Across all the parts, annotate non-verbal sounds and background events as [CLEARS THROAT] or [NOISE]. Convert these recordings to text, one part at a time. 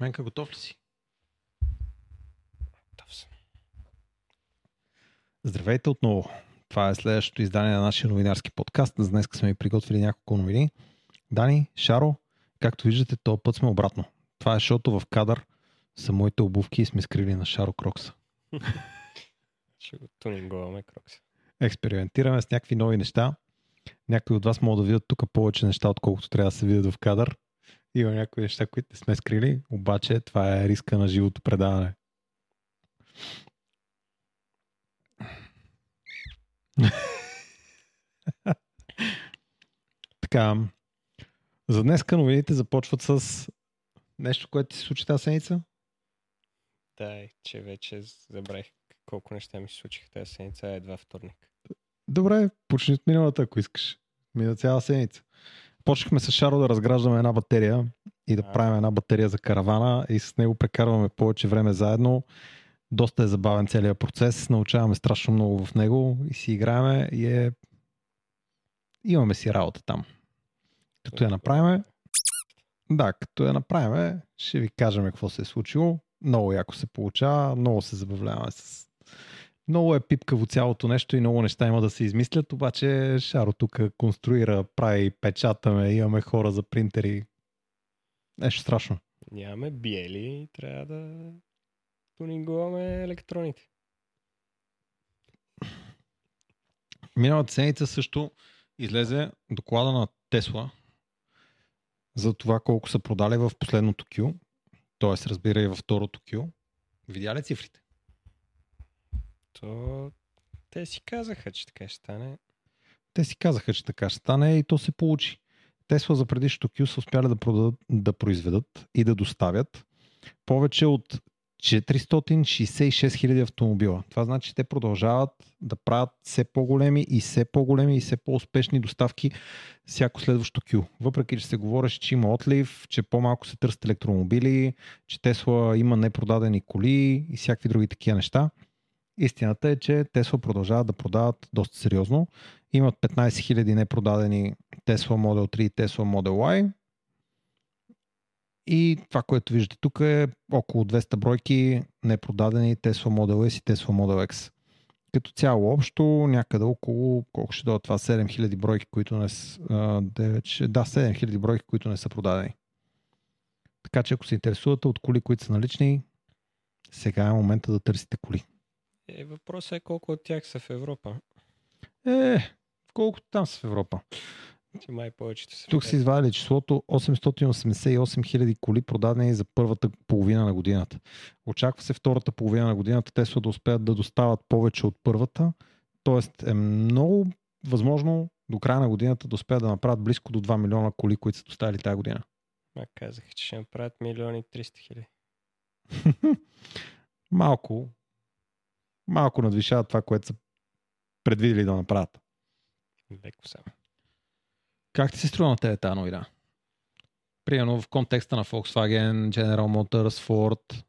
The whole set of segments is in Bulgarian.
Менка, готов ли си? Готов съм. Здравейте отново. Това е следващото издание на нашия новинарски подкаст. Днес сме ви приготвили няколко новини. Дани, Шаро, както виждате, този път сме обратно. Това е шото в кадър са моите обувки и сме скрили на Шаро Крокса. [LAUGHS] Ще го тунинговаме Крокса. Експериментираме с някакви нови неща. Някои от вас могат да видят тук повече неща, отколкото трябва да се видят в кадър. Има някои неща, които не сме скрили, обаче това е риска на живото предаване. [LAUGHS] така, за днес новините започват с нещо, което ти се случи тази седмица. Да, че вече забравих колко неща ми се случиха тази седмица, едва вторник. Добре, почни от миналата, ако искаш. Мина цяла седмица. Почнахме с Шаро да разграждаме една батерия и да а. правим една батерия за каравана и с него прекарваме повече време заедно. Доста е забавен целият процес, научаваме страшно много в него и си играеме и е... Имаме си работа там. Като я направим, да, като я направим, ще ви кажем какво се е случило. Много яко се получава, много се забавляваме с много е пипкаво цялото нещо и много неща има да се измислят, обаче Шаро тук конструира, прави, печатаме, имаме хора за принтери. Нещо страшно. Нямаме биели, трябва да тунингуваме електроните. Миналата седмица също излезе доклада на Тесла за това колко са продали в последното Q, т.е. разбира и във второто Q. Видя ли цифрите? То те си казаха, че така ще стане. Те си казаха, че така ще стане и то се получи. Тесла за предишното Q са успяли да, продадат, да произведат и да доставят повече от 466 хиляди автомобила. Това значи, че те продължават да правят все по-големи и все по-големи и все по-успешни доставки всяко следващо Q. Въпреки, че се говореше, че има отлив, че по-малко се търсят електромобили, че Тесла има непродадени коли и всякакви други такива неща. Истината е, че Тесла продължават да продават доста сериозно. Имат 15 000 непродадени Tesla Model 3 и Tesla Model Y. И това, което виждате тук е около 200 бройки непродадени Tesla Model S и Tesla Model X. Като цяло общо някъде около, колко ще дойдат това, 7000 бройки, които не са, да, 7000 бройки, които не са продадени. Така че ако се интересувате от коли, които са налични, сега е момента да търсите коли. Е, въпросът е колко от тях са в Европа. Е, колкото там са в Европа. Че май повечето са. Тук си извадили числото 888 000 коли продадени за първата половина на годината. Очаква се втората половина на годината Тесла да успеят да доставят повече от първата. Тоест е много възможно до края на годината да успеят да направят близко до 2 милиона коли, които са доставили тази година. Ма казах, че ще направят милиони 300 хиляди. [LAUGHS] Малко, малко надвишават това, което са предвидели да направят. Леко само. Как ти се струва на тебе тази новина? Примерно в контекста на Volkswagen, General Motors, Ford.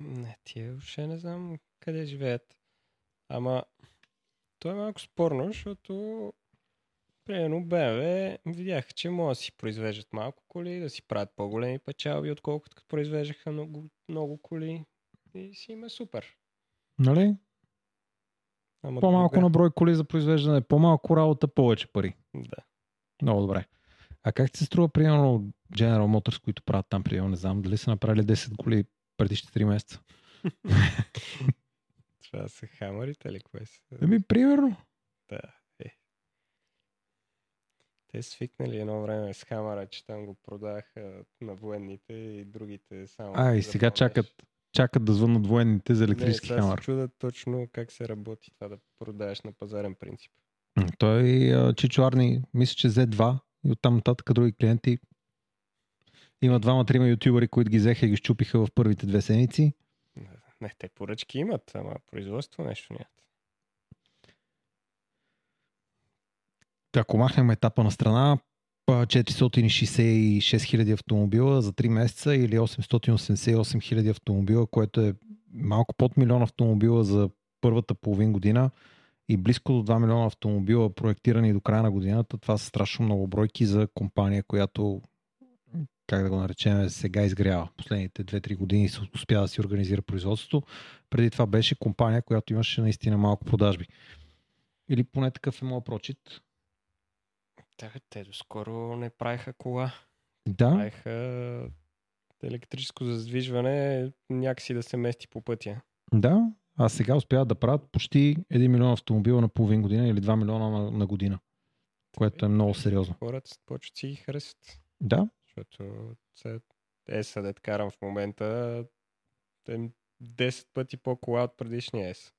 Не, тия въобще не знам къде живеят. Ама то е малко спорно, защото примерно BMW видях, че могат да си произвеждат малко коли, да си правят по-големи печалби, отколкото като произвеждаха много, много коли. И си има супер. Нали? Ама по-малко друга. на брой коли за произвеждане, по-малко работа, повече пари. Да. Много добре. А как ти се струва, примерно, General Motors, които правят там, примерно, не знам, дали са направили 10 коли предишните 3 месеца? [LAUGHS] Това са хамарите ли кое са? Еми, примерно. Да, е. Те свикнали едно време с хамара, че там го продаха на военните и другите само. А, и сега чакат, чакат да звънат военните за електрически не, хамар. Не, чудат точно как се работи това да продаваш на пазарен принцип. Той Чичо Арни, мисля, че взе два и оттам нататък други клиенти. Има двама-трима ютубъри, които ги взеха и ги щупиха в първите две седмици. Не, те поръчки имат, ама производство нещо нямат. Ако махнем етапа на страна, 466 000 автомобила за 3 месеца или 888 000 автомобила, което е малко под милион автомобила за първата половин година и близко до 2 милиона автомобила проектирани до края на годината. Това са страшно много бройки за компания, която как да го наречем, сега изгрява. Последните 2-3 години се успя да си организира производството. Преди това беше компания, която имаше наистина малко продажби. Или поне такъв е моят прочит. Да, бе, те доскоро не правиха кола. Да, Правиха електрическо задвижване някакси да се мести по пътя. да. А сега успяват да правят почти 1 милион автомобила на половин година или 2 милиона на, на година. Което е много сериозно. Хората почват си ги харесват. Да, Защото еса, дет карам в момента, е 10 пъти по-кола от предишния ес.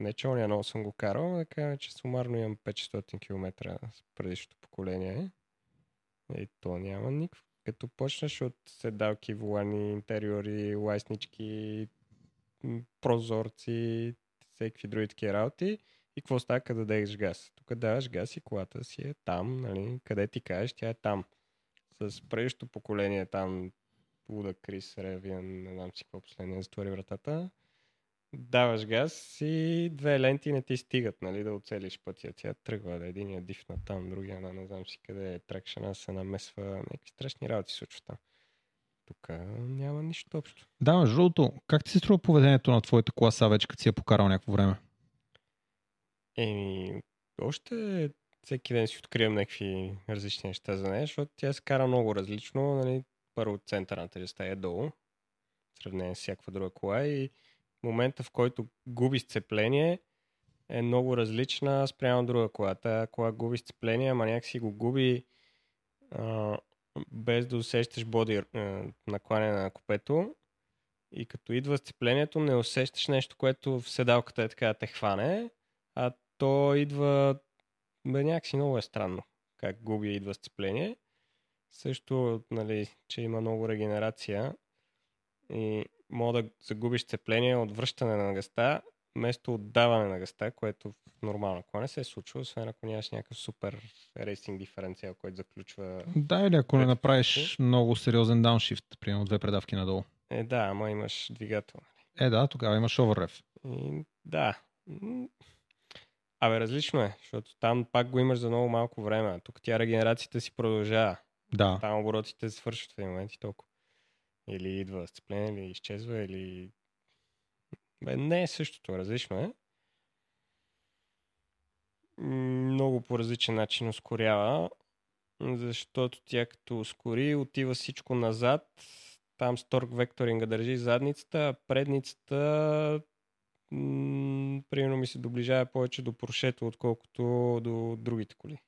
Не, че ония много съм го карал, да кажем, че сумарно имам 500 км с предишното поколение. И то няма никакво. Като почнеш от седалки, волани, интериори, лайснички, прозорци, всеки други такива работи, и какво става, къде дадеш газ? Тук даваш газ и колата си е там, нали? Къде ти кажеш, тя е там. С предишното поколение там Луда Крис, Ревиан, не знам си какво последния затвори вратата. Даваш газ и две ленти не ти стигат, нали, да оцелиш пътя. Тя тръгва да един див на там, другия на не знам си къде е тракшена, се намесва, някакви страшни работи се случват там. Тук няма нищо общо. да, между другото, как ти се струва поведението на твоята кола сега вече, като си я покарал някакво време? Еми, още всеки ден си откривам някакви различни неща за нея, защото тя се кара много различно. Нали? Първо центъра на тежестта е долу, в сравнение с всякаква друга кола и момента в който губи сцепление е много различна спрямо друга кола. Тая кола губи сцепление, ама някак си го губи а, без да усещаш боди а, накланяне на копето. И като идва сцеплението, не усещаш нещо, което в седалката е така да те хване, а то идва... Бе, някакси много е странно как губи и идва сцепление. Също, нали, че има много регенерация и мога да загубиш сцепление от връщане на гъста, вместо отдаване на гъста, което в нормална кола не се е случва, освен ако нямаш някакъв супер рейсинг диференциал, който заключва... Да, или ако не направиш много сериозен дауншифт, примерно две предавки надолу. Е, да, ама имаш двигател. Е, да, тогава имаш оверрев. И, да. Абе, различно е, защото там пак го имаш за много малко време. Тук тя регенерацията си продължава. Да. Там оборотите се свършват в един момент и толкова. Или идва сцепление, или изчезва, или... Бе, не е същото, различно е. Много по различен начин ускорява, защото тя като ускори, отива всичко назад, там с торк векторинга държи задницата, а предницата примерно ми се доближава повече до Поршето, отколкото до другите коли.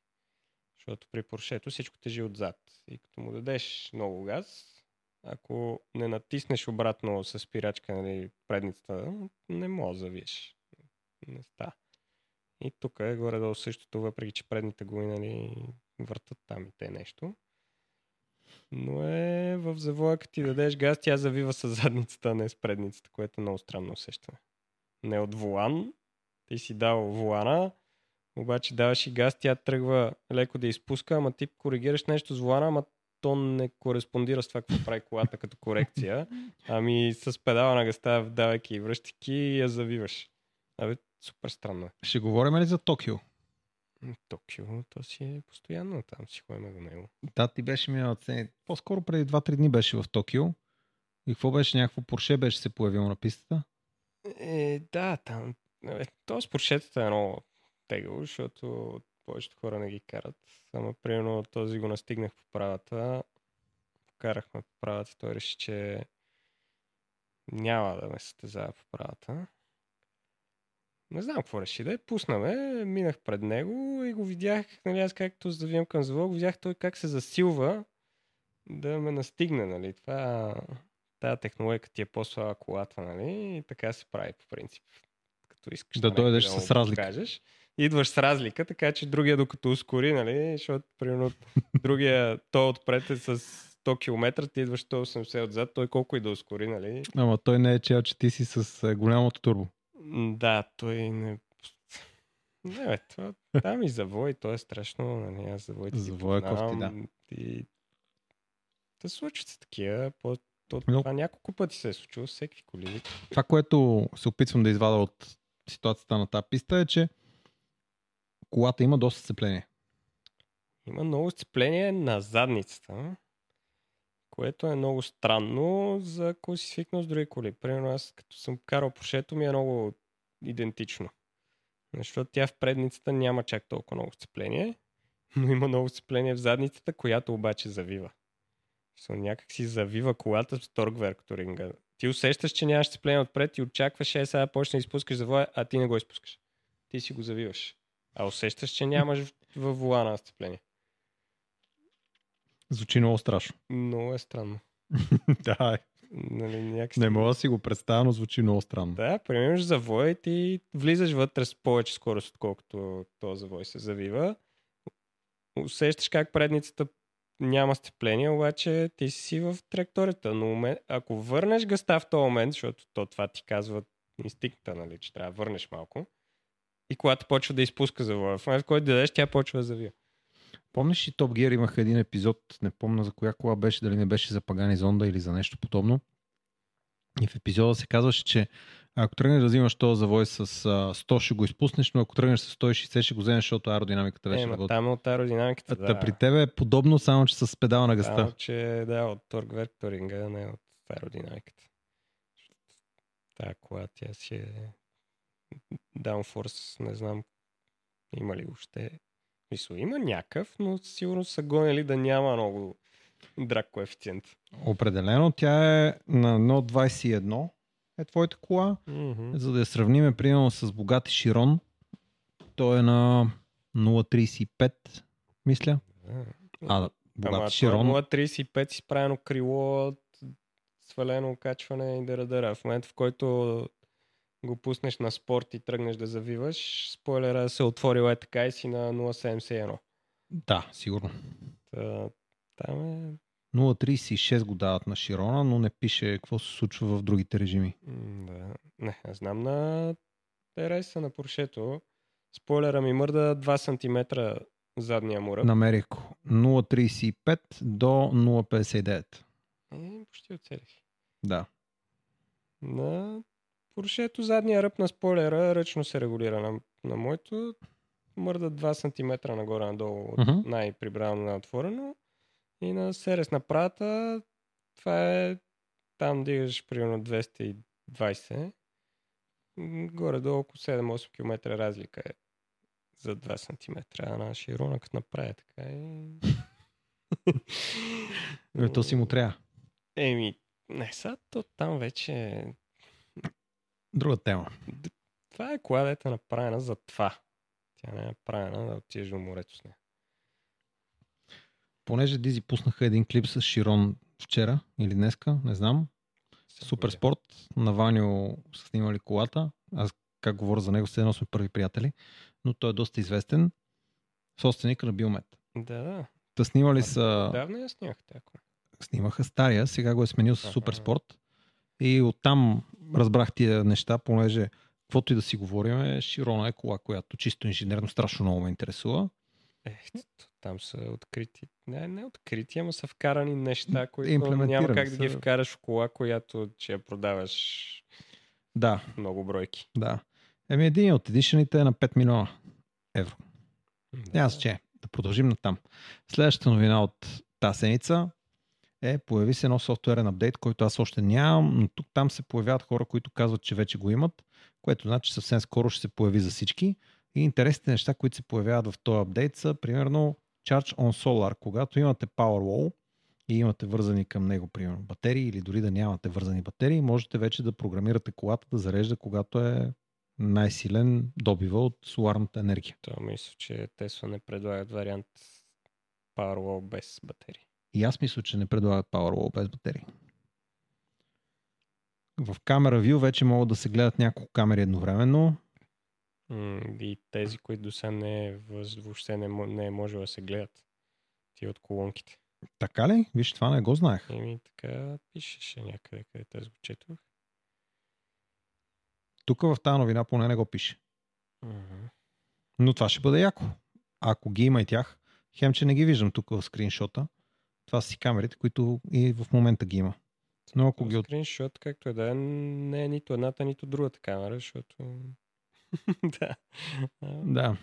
Защото при Поршето всичко тежи отзад. И като му дадеш много газ, ако не натиснеш обратно с спирачка нали, предницата, не може да завиеш. Не става. И тук е горе-долу същото, въпреки че предните гуми нали, въртат там и те нещо. Но е в завоя, като ти дадеш газ, тя завива с задницата, а не с предницата, което е много странно усещане. Не от волан, ти си дал волана, обаче даваш и газ, тя тръгва леко да изпуска, ама ти коригираш нещо с волана, ама то не кореспондира с това, какво прави колата като корекция. Ами с педала на газта, давайки и връщайки, я завиваш. Абе, супер странно е. Ще говорим ли за Токио? Токио, то си е постоянно там, си ходим до него. Да, ти беше минал. По-скоро преди 2-3 дни беше в Токио. И какво беше? Някакво Порше беше се появило на пистата? Е, да, там. Е, то с поршетата е много тегаво, защото повечето хора не ги карат. Само, примерно, този го настигнах по правата. Покарахме по правата. Той реши, че няма да ме състезава по правата. Не знам какво реши да е. Пусна ме, минах пред него и го видях, нали, аз както завивам към завод, го видях той как се засилва да ме настигне, нали. Това, тая технология ти е по-слаба колата, нали, и така се прави по принцип. Като искаш Да някой дойдеш му с разлика. Кажеш, идваш с разлика, така че другия докато ускори, нали, защото примерно другия, той отпред е с 100 км, ти идваш 180 отзад, той колко и да ускори, нали. Ама той не е чел, че ти си с е, голямото турбо. Да, той не... Не, бе, това, там и завой, то е страшно, нали, аз завоите Завой кофти, познавам И... Те случват се такива, по... то, Но- това няколко пъти се е случило всеки коли. Това, което се опитвам да извада от ситуацията на тази писта е, че колата има доста сцепление. има много сцепление на задницата, което е много странно, за ако си свикнал с други коли. Примерно аз като съм карал Поршето ми е много идентично. Защото тя в предницата няма чак толкова много сцепление, но има много сцепление в задницата, която обаче завива. So, някак си завива колата с торг векторинга. Ти усещаш, че нямаш сцепление отпред и очакваш, е сега почне да изпускаш завоя, а ти не го изпускаш. Ти си го завиваш. А усещаш, че нямаш във волана сцепление. Звучи много страшно. Много е странно. [LAUGHS] да, Нали, някакси... не мога да си го представя, но звучи много странно. Да, преминеш завой и ти влизаш вътре с повече скорост, отколкото този завой се завива. Усещаш как предницата няма сцепление, обаче ти си в траекторията. Но уме- ако върнеш гъста в този момент, защото то това ти казва инстинкта, нали, че трябва да върнеш малко, и колата почва да изпуска завоя. В момента, в който дадеш, тя почва да завива. Помниш ли Топ Гир имаха един епизод, не помня за коя кола беше, дали не беше за Пагани Зонда или за нещо подобно. И в епизода се казваше, че ако тръгнеш да взимаш този завой с а, 100, ще го изпуснеш, но ако тръгнеш с 160, ще го вземеш, защото аеродинамиката беше Е, ма работи. там е от аеродинамиката. Та Да. при тебе е подобно, само че с педала на гъста. Само, че да, от торг векторинга, не от аеродинамиката. Тая кола, тя си е downforce, не знам има ли още. Мисля, има някакъв, но сигурно са гонили да няма много драг коефициент. Определено тя е на 1.21 е твоята кола. Mm-hmm. За да я сравниме, примерно с Богати Широн, той е на 0.35, мисля. А, Ама Богати Широн... Широн, 0.35 си правено крило свалено качване и дъра-дъра. В момента, в който го пуснеш на спорт и тръгнеш да завиваш, спойлера се отворила е така и си на 0.71. да, сигурно. Та, там е... 0.36 го дават на Широна, но не пише какво се случва в другите режими. Да. Не, аз знам на rs на Поршето. Спойлера ми мърда 2 см задния му ръб. Намерих го. 0.35 до 0.59. Е, почти оцелих. Да. На Поршето задния ръб на спойлера ръчно се регулира. На, на моето мърда 2 см нагоре-надолу от Мгм. най-прибрано на отворено. И на Серес на прата това е там дигаш примерно 220. М, Горе-долу около 7-8 км разлика е за 2 см. А на Широна като направя така и... [LAUGHS] Е, то си му трябва. Еми, не са, то там вече Друга тема. Това е кола, дете направена за това. Тя не е направена да отидеш до морето с нея. Понеже Дизи пуснаха един клип с Широн вчера или днеска, не знам. Супер спорт. На Ваню са снимали колата. Аз как говоря за него, все едно сме първи приятели. Но той е доста известен. Собственик на Биомет. Да, да. Та снимали са... Давно я снимах тако. Снимаха стария, сега го е сменил с. Супер спорт. И оттам разбрах тия неща, понеже каквото и да си говорим, Широна е кола, която чисто инженерно страшно много ме интересува. Е, там са открити. Не, не открити, ама са вкарани неща, които няма как да ги вкараш в кола, която ще я продаваш Да, много бройки. да. Еми един от едишените е на 5 милиона евро. Да. Няма че. Да продължим натам. Следващата новина от тази седмица е появи се едно софтуерен апдейт, който аз още нямам, но тук там се появяват хора, които казват, че вече го имат, което значи съвсем скоро ще се появи за всички. И интересните неща, които се появяват в този апдейт са примерно Charge on Solar. Когато имате Powerwall и имате вързани към него, примерно, батерии или дори да нямате вързани батерии, можете вече да програмирате колата да зарежда, когато е най-силен добива от соларната енергия. То мисля, че Тесла не предлагат вариант Powerwall без батерии. И аз мисля, че не предлагат Powerwall без батерии. В камера View вече могат да се гледат няколко камери едновременно. И тези, които до сега не, е въобще не, не е можело да се гледат. Ти от колонките. Така ли? Виж, това не го знаех. Еми така пишеше някъде, където аз го четох. Тук в тази новина поне не го пише. Но това ще бъде яко. Ако ги има и тях, хем, че не ги виждам тук в скриншота. Това са си камерите, които и в момента ги има. Но ако ги от... Скриншот, както е да е, не е нито едната, нито другата камера, защото... [LAUGHS] да. Да.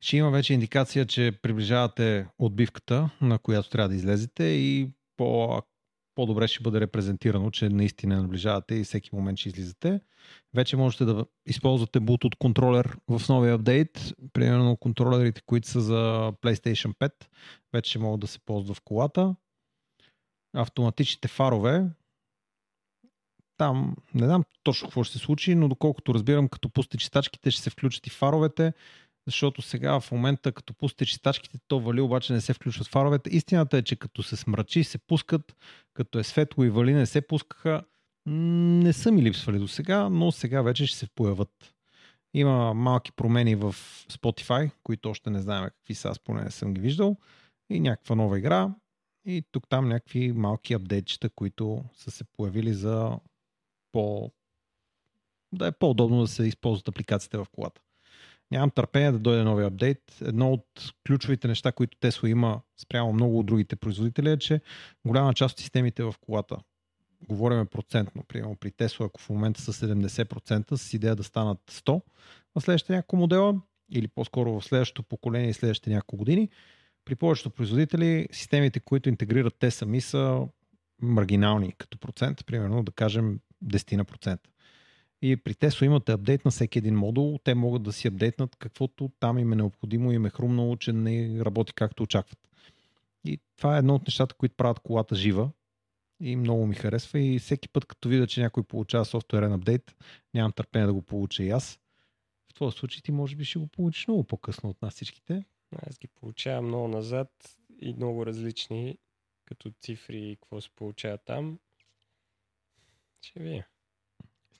ще има вече индикация, че приближавате отбивката, на която трябва да излезете и по, по-добре ще бъде репрезентирано, че наистина наближавате и всеки момент ще излизате. Вече можете да използвате Bluetooth контролер в новия апдейт. Примерно контролерите, които са за PlayStation 5, вече могат да се ползват в колата. Автоматичните фарове, там не знам точно какво ще се случи, но доколкото разбирам, като пусте чистачките, ще се включат и фаровете, защото сега в момента, като пусте чистачките, то вали, обаче не се включват фаровете. Истината е, че като се смрачи, се пускат, като е светло и вали, не се пускаха. Не са ми липсвали до сега, но сега вече ще се появат. Има малки промени в Spotify, които още не знаем какви са, аз поне не съм ги виждал. И някаква нова игра. И тук там някакви малки апдейтчета, които са се появили за по... да е по-удобно да се използват апликациите в колата. Нямам търпение да дойде новия апдейт. Едно от ключовите неща, които Tesla има спрямо много от другите производители е, че голяма част от системите в колата, говориме процентно, примерно при Tesla, ако в момента са 70% с идея да станат 100 в следващите няколко модела, или по-скоро в следващото поколение и следващите няколко години, при повечето производители системите, които интегрират те сами са маргинални като процент, примерно да кажем 10%. И при Tesla имате апдейт на всеки един модул. Те могат да си апдейтнат каквото там им е необходимо и им е хрумнало, че не работи както очакват. И това е едно от нещата, които правят колата жива. И много ми харесва. И всеки път, като видя, че някой получава софтуерен апдейт, нямам търпение да го получа и аз. В този случай ти може би ще го получиш много по-късно от нас всичките. Аз ги получавам много назад и много различни, като цифри и какво се получава там. Ще видим.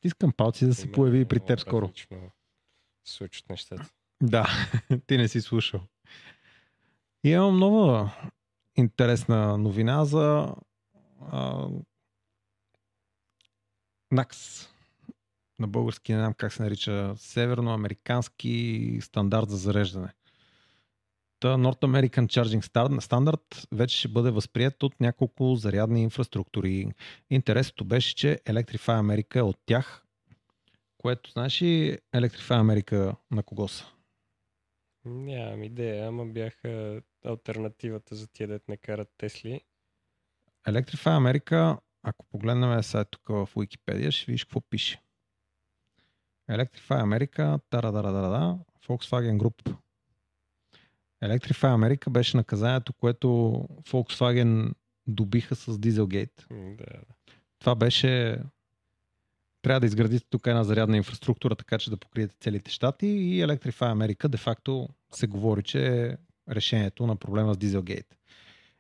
Стискам палци да се появи и при теб скоро. Случат нещата. Да, [LAUGHS] ти не си слушал. И имам нова интересна новина за а, НАКС. На български не знам как се нарича. Северноамерикански стандарт за зареждане. North American Charging Standard вече ще бъде възприят от няколко зарядни инфраструктури. Интересното беше, че Electrify America е от тях, което знаеш ли Electrify America на кого са? Нямам идея, ама бяха альтернативата за тия дет не карат Тесли. Electrify America, ако погледнем сайт тук в Wikipedia, ще видиш какво пише. Electrify America, тара-дара-дара-да, Volkswagen Group Electrify America беше наказанието, което Volkswagen добиха с Dieselgate. Да. Това беше трябва да изградите тук една зарядна инфраструктура, така че да покриете целите щати и Electrify America де-факто се говори, че е решението на проблема с Dieselgate.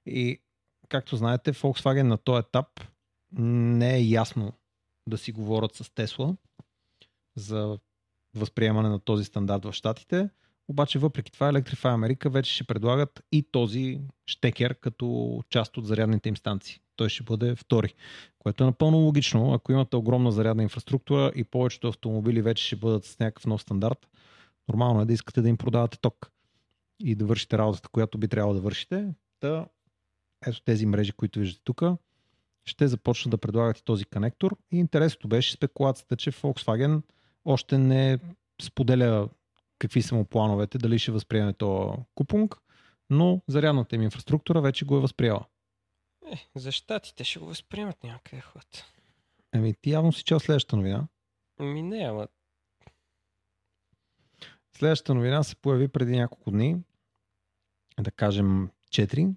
И както знаете, Volkswagen на този етап не е ясно да си говорят с Tesla за възприемане на този стандарт в щатите. Обаче въпреки това Electrify America вече ще предлагат и този щекер като част от зарядните им станции. Той ще бъде втори, което е напълно логично. Ако имате огромна зарядна инфраструктура и повечето автомобили вече ще бъдат с някакъв нов стандарт, нормално е да искате да им продавате ток и да вършите работата, която би трябвало да вършите. Та, ето тези мрежи, които виждате тук, ще започнат да предлагат и този конектор. И интересното беше спекулацията, че Volkswagen още не споделя какви са му плановете, дали ще възприеме то купунг, но зарядната им инфраструктура вече го е възприела. Е, за щатите ще го възприемат някъде ход. Еми, ти явно си чел следващата новина. Ми не, ама... Следващата новина се появи преди няколко дни, да кажем 4,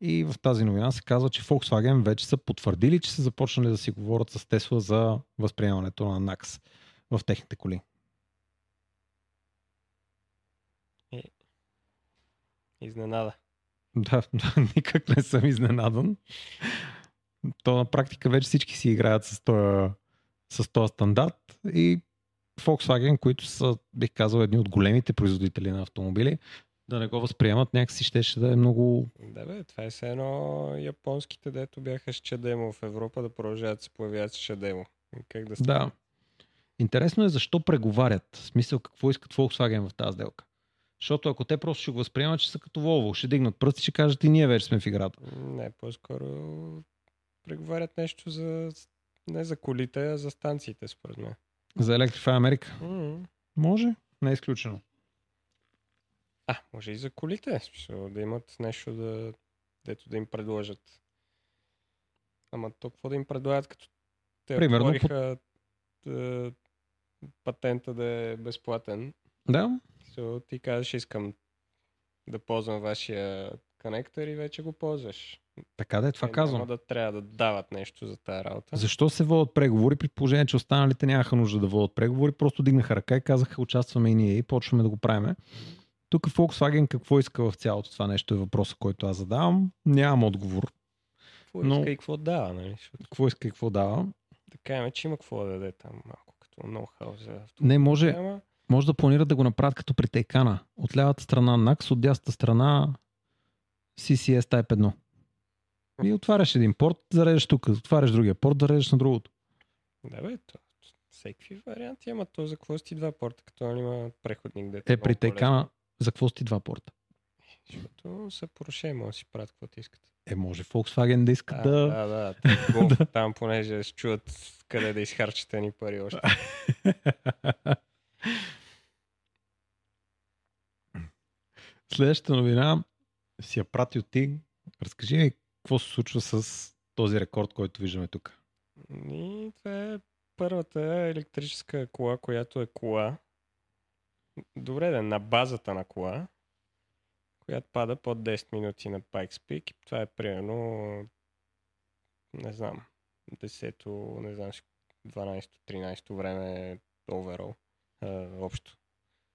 и в тази новина се казва, че Volkswagen вече са потвърдили, че са започнали да си говорят с Tesla за възприемането на NAX в техните коли. Изненада. [LAUGHS] Да, никак не съм изненадан. То на практика вече всички си играят с този, с този стандарт и Volkswagen, които са, бих казал, едни от големите производители на автомобили, да не го възприемат, някакси щеше да е много... Да бе, това е все едно японските, дето бяха с чадемо в Европа, да продължават да се появяват с чадемо. Как да стане? Да. Интересно е защо преговарят. В смисъл какво искат Volkswagen в тази сделка. Защото ако те просто ще го възприемат, че са като Volvo, ще дигнат пръсти, ще кажат и ние вече сме в играта. Не, по-скоро преговарят нещо за не за колите, а за станциите, според мен. За Electrify America? Mm-hmm. Може, не е изключено. А, може и за колите, да имат нещо да, дето да им предложат. Ама то какво да им предлагат, като те Примерно, отвориха е, патента да е безплатен. Да, So, ти казваш, искам да ползвам вашия конектор и вече го ползваш. така да е, това Те казвам. Няма да трябва да дават нещо за тази работа. Защо се водят преговори при положение, че останалите нямаха нужда да водят преговори, просто дигнаха ръка и казаха участваме и ние и почваме да го правим. Тук Volkswagen какво иска в цялото това нещо е въпроса, който аз задавам. Нямам отговор. Какво но- иска и какво дава, нали? Какво иска и какво дава. да кажем, че има какво да даде там малко като ноу-хау за Не може, Ама, може да планират да го направят като при Тайкана. От лявата страна NAX, от дясната страна CCS Type 1. И отваряш един порт, зареждаш тук, отваряш другия порт, зареждаш на другото. Да бе, то, всеки варианти, ама то за какво си два порта, като има преходник дете. Е, при Тайкана, за какво сти два порта? Защото са Porsche, може да си правят каквото искат. Е, може Volkswagen да иска А, да... да, да. [LAUGHS] Голф, там понеже се чуят къде да изхарчат ни пари още. [LAUGHS] Следващата новина си я пратил ти. Разкажи ми какво се случва с този рекорд, който виждаме тук. И това е първата електрическа кола, която е кола. Добре, да, на базата на кола, която пада под 10 минути на Pikes Peak. Това е примерно, не знам, 10-то, не знам, 12-то, 13-то време overall, а, общо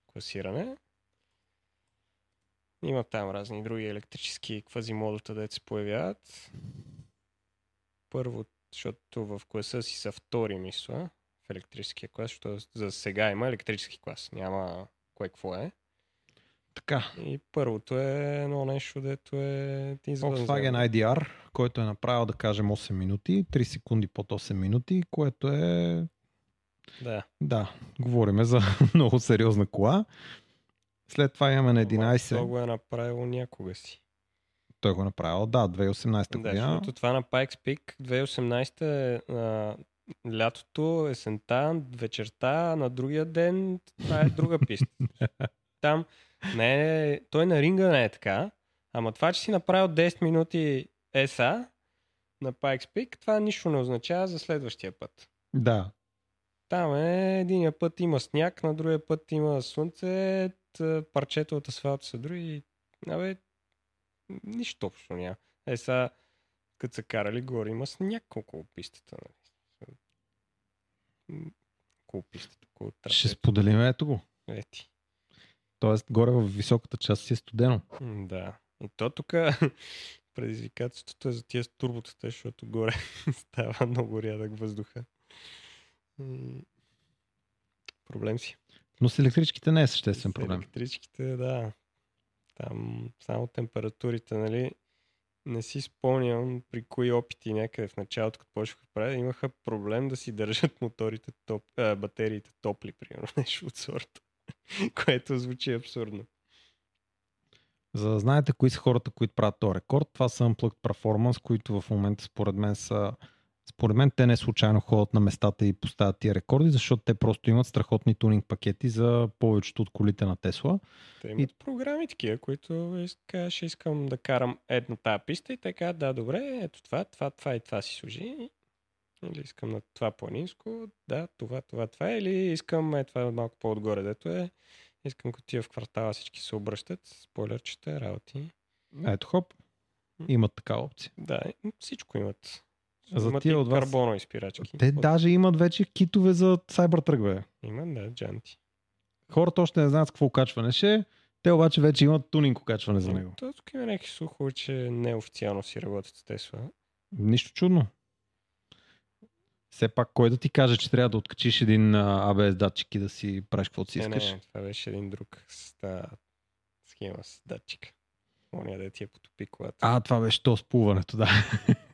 класиране. Има там разни други електрически квазимодута, да се появяват. Първо, защото в класа си са втори, мисля, в електрическия клас, защото за сега има електрически клас, няма кое какво е. Така, И първото е едно нещо, дето е извънземно. Volkswagen IDR, който е направил да кажем 8 минути, 3 секунди под 8 минути, което е Да. Да, говориме за [LAUGHS] много сериозна кола. След това имаме на Ама То 11. го е направило някога си. Той го е направил, да, 2018 Да, година. защото това на Pikes Peak 2018 е а, лятото, есента, вечерта, на другия ден това е друга писта. [LAUGHS] Там не е, той на ринга не е така, ама това, че си направил 10 минути ЕСА на Pikes Peak, това нищо не означава за следващия път. Да, Там е, единия път има сняг, на другия път има слънце, парчета от асфалта са други. Абе, нищо общо няма. Е, сега, като са карали горе, има сняг около пистата. Нали? Около пистата, около ще трасето. споделим ето го. Ети. Тоест, горе в високата част си е студено. Да. И то тук [LAUGHS] предизвикателството е за тия с турботата, защото горе [LAUGHS] става много рядък въздуха. Проблем си. Но с електричките не е съществен С проблем. Електричките, да. Там само температурите, нали? Не си спомням при кои опити някъде в началото, като почнаха да правят, имаха проблем да си държат [LAUGHS] моторите, топ, а, батериите топли, примерно, [LAUGHS] нещо от сорта. [LAUGHS] Което звучи абсурдно. За да знаете кои са хората, които правят този рекорд, това са Unplugged Performance, които в момента според мен са според мен те не случайно ходят на местата и поставят тия рекорди, защото те просто имат страхотни тунинг пакети за повечето от колите на Тесла. Те имат и... програми такива, които is- кажеш, искам да карам една тази писта и казват, да, добре, ето това, това, това и това си служи. Или искам на това планинско, да, това, това, това. Или искам е това малко по-отгоре, дето е. Искам като тия в квартала всички се обръщат, спойлерчета, работи. Ето хоп, имат такава опция. Да, всичко имат. За имат тия от вас- карбонови спирачки. Те От- даже имат вече китове за Cybertruck, бе. Има, да, джанти. Хората още не знаят с какво качване ще е, те обаче вече имат тунинг качване за него. То, тук има някакви слухове, че неофициално си работят с Тесла. Нищо чудно. Все пак, кой да ти каже, че трябва да откачиш един ABS датчик и да си правиш каквото си Не, искаш? не, това беше един друг с тази схема с датчик. Оня да ти я потопи колата. А, това беше то спуването, да. [LAUGHS]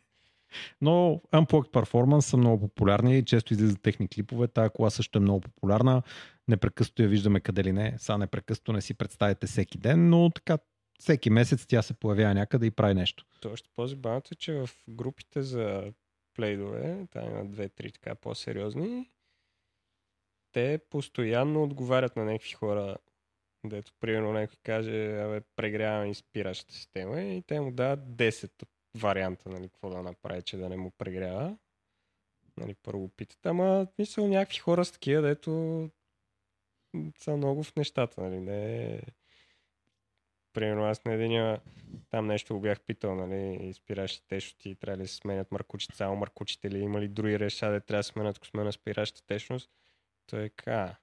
Но Unplugged Performance са много популярни често излизат техни клипове. Тая кола също е много популярна. Непрекъснато я виждаме къде ли не. Сега непрекъснато не си представите всеки ден, но така всеки месец тя се появява някъде и прави нещо. Още по-забавното е, че в групите за плейдове, там има две-три така по-сериозни, те постоянно отговарят на някакви хора Дето, примерно, някой каже, абе, прегряваме и спиращата система и те му дават 10 варианта, нали, какво да направи, че да не му прегрява. Нали, първо питат. Ама, мисля, някакви хора с такива, дето са много в нещата, нали, не Примерно аз на един там нещо го бях питал, нали, изпиращи течности, трябва ли да се сменят маркучите, само маркучите или има ли други реша, да трябва да сменят, ако сме на спираща течност. Той е ка,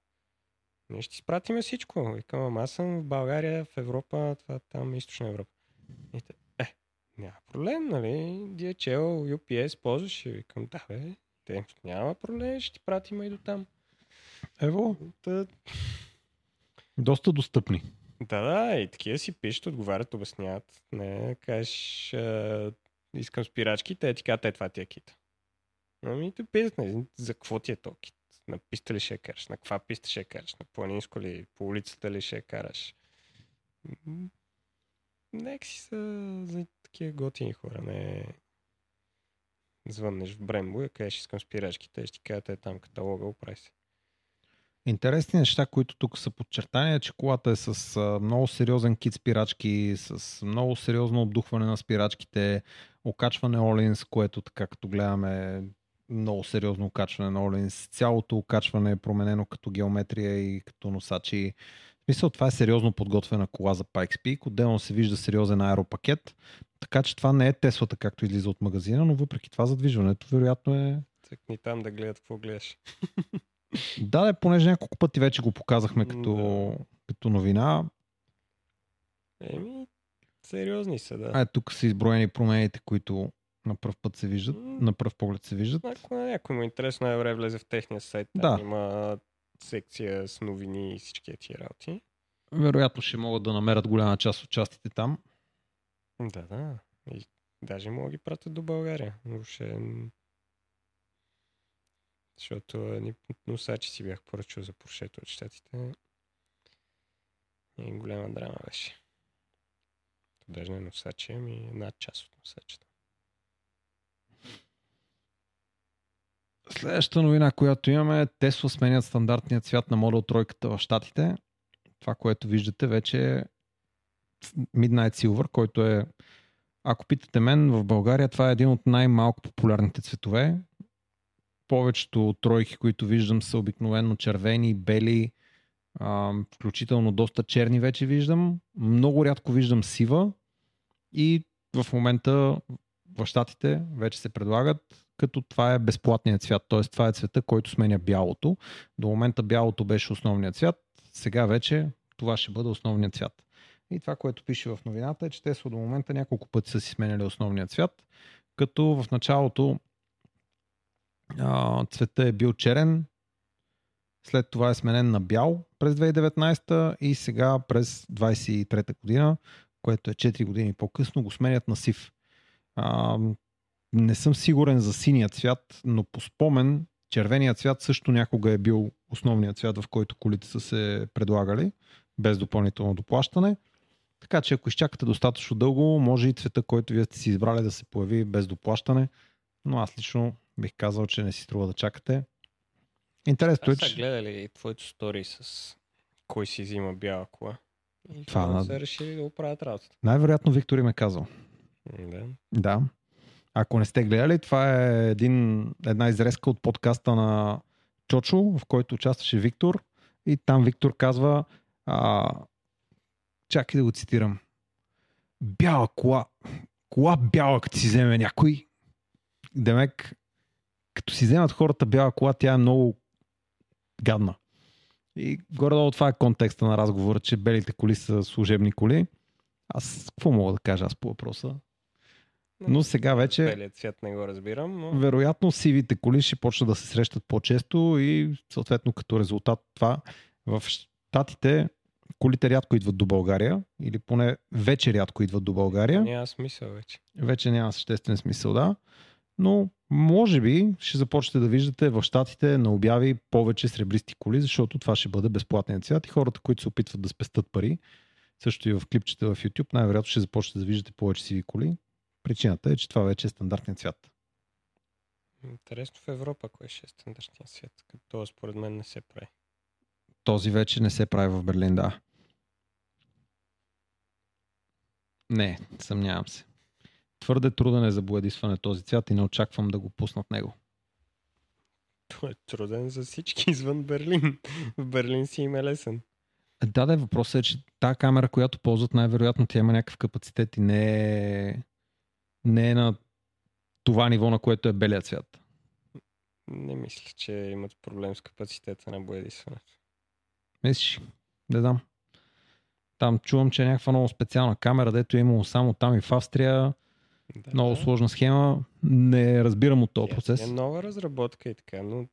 ние ще изпратиме всичко. Викам, аз съм в България, в Европа, това там източна Европа. И те, е, няма проблем, нали? DHL, UPS ползваш и викам, да бе, те, няма проблем, ще ти пратим и до там. Ево, Та, доста достъпни. да, да, и такива си пишат, отговарят, обясняват. Не, кажеш, а, искам спирачки, те ти казват, е, това ти е кит. Ами те питат, нали, за какво ти е то кит? На писта ли ще я караш? На каква писта ще я караш? На планинско ли? По улицата ли ще я караш? Нека си са за такива готини хора, не звъннеш в Брембо и кажеш, искам спирачки, те ще ти кажат, е там каталога, оправи се. Интересни неща, които тук са подчертани, е, че колата е с много сериозен кит спирачки, с много сериозно обдухване на спирачките, окачване Олинс, което така като гледаме много сериозно окачване на Олинс. Цялото окачване е променено като геометрия и като носачи. Смисъл, това е сериозно подготвена кола за Pikes Peak. Отделно се вижда сериозен аеропакет. Така че това не е Теслата, както излиза от магазина, но въпреки това задвижването вероятно е Цъкни там да гледат какво гледаш. [LAUGHS] Да, да, понеже няколко пъти вече го показахме като, Да. като новина. Еми, сериозни са, да. А е, тук са изброени промените, които на пръв път се виждат, на пръв поглед се виждат. Ако на някой му е интересно, най-добре влезе в техния сайт. Да. Там има секция с новини и всички тези работи. Вероятно ще могат да намерят голяма част от частите там. Да, да. И даже мога да ги пратят до България. Но ще... Защото носачи си бях поръчал за Поршето от щатите. И голяма драма беше. То даже не носачи, ами една част от носачите. Следващата новина, която имаме е Тесла сменят стандартният цвят на Model 3 в Штатите. Това, което виждате вече е Midnight Silver, който е, ако питате мен, в България това е един от най-малко популярните цветове. Повечето тройки, които виждам, са обикновено червени, бели, включително доста черни вече виждам. Много рядко виждам сива и в момента в Штатите вече се предлагат, като това е безплатният цвят, т.е. това е цвета, който сменя бялото. До момента бялото беше основният цвят, сега вече това ще бъде основният цвят. И това, което пише в новината е, че Тесла до момента няколко пъти са си сменяли основния цвят, като в началото а, цвета е бил черен, след това е сменен на бял през 2019 и сега през 2023 година, което е 4 години по-късно, го сменят на сив. А, не съм сигурен за синия цвят, но по спомен червеният цвят също някога е бил основният цвят, в който колите са се предлагали, без допълнително доплащане. Така че ако изчакате достатъчно дълго, може и цвета, който вие сте си избрали да се появи без доплащане, но аз лично бих казал, че не си струва да чакате. Интересно е, че... гледали твоето стори с кой си взима бяла кола. И Това на- са решили да оправят работата. Най-вероятно Виктор им е казал. Да. Да. Ако не сте гледали, това е един, една изрезка от подкаста на Чочо, в който участваше Виктор. И там Виктор казва, а, чакай да го цитирам. Бяла кола. Кола бяла, като си вземе някой. Демек, като си вземат хората бяла кола, тя е много гадна. И горе-долу това е контекста на разговора, че белите коли са служебни коли. Аз какво мога да кажа аз по въпроса? Но сега вече, Белият цвят не го разбирам, но вероятно, сивите коли ще почнат да се срещат по-често и съответно като резултат това в Штатите колите рядко идват до България или поне вече рядко идват до България. няма смисъл вече. Вече няма съществен смисъл, да. Но може би ще започнете да виждате в Штатите на обяви повече сребристи коли, защото това ще бъде безплатният цвят и хората, които се опитват да спестат пари, също и в клипчета в YouTube, най-вероятно ще започнете да виждате повече сиви коли. Причината е, че това вече е стандартният цвят. Интересно в Европа кой ще е стандартният свят. Като според мен не се прави. Този вече не се прави в Берлин, да. Не, съмнявам се. Твърде труден е за боядисване този цвят и не очаквам да го пуснат него. Той е труден за всички [LAUGHS] извън Берлин. В Берлин си им е лесен. Да, да, въпросът е, че тази камера, която ползват, най-вероятно тя има някакъв капацитет и не е, не е на това ниво, на което е белият цвят. Не мисля, че имат проблем с капацитета на боядисването. Мислиш? Не знам. Там чувам, че е някаква много специална камера, дето е имало само там и в Австрия. Да, Много да. сложна схема. Не разбирам от този Тя процес. Е нова разработка и така, но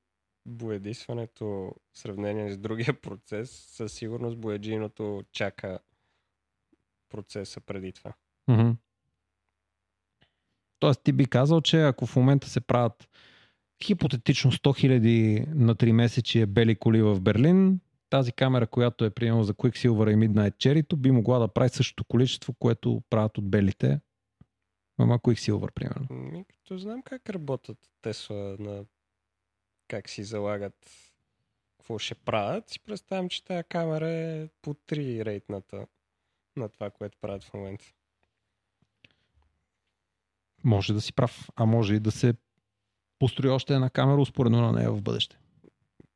боядисването в сравнение с другия [LAUGHS] процес, със сигурност бояджиното чака процеса преди това. Мгм. Тоест ти би казал, че ако в момента се правят хипотетично 100 000 на 3 месечи бели коли в Берлин, тази камера, която е приемала за Quicksilver и Midnight Cherry, би могла да прави същото количество, което правят от белите. Ама Quicksilver, примерно. Ми, като знам как работят Тесла на как си залагат какво ще правят, си представям, че тази камера е по 3 рейтната на това, което правят в момента. Може да си прав, а може и да се построи още една камера успоредно на нея в бъдеще.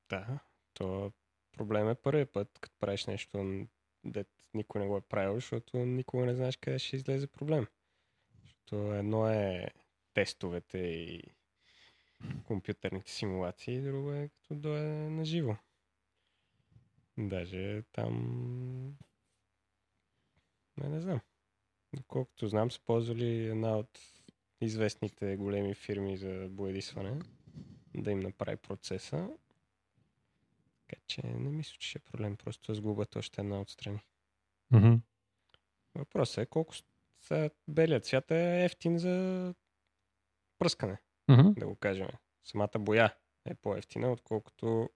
Да, то проблем е първият път, като правиш нещо, дет никой не го е правил, защото никога не знаеш къде ще излезе проблем. Защото едно е тестовете и компютърните симулации, друго е като да е на живо. Даже там... Не, не знам. Доколкото знам, са ползвали една от известните големи фирми за боядисване да им направи процеса. Така че не мисля, че ще е проблем. Просто сгубят още една отстрани. Мгм. Въпросът е колко са белият цвят е ефтин за пръскане, Мгм. да го кажем. Самата боя е по-ефтина, отколкото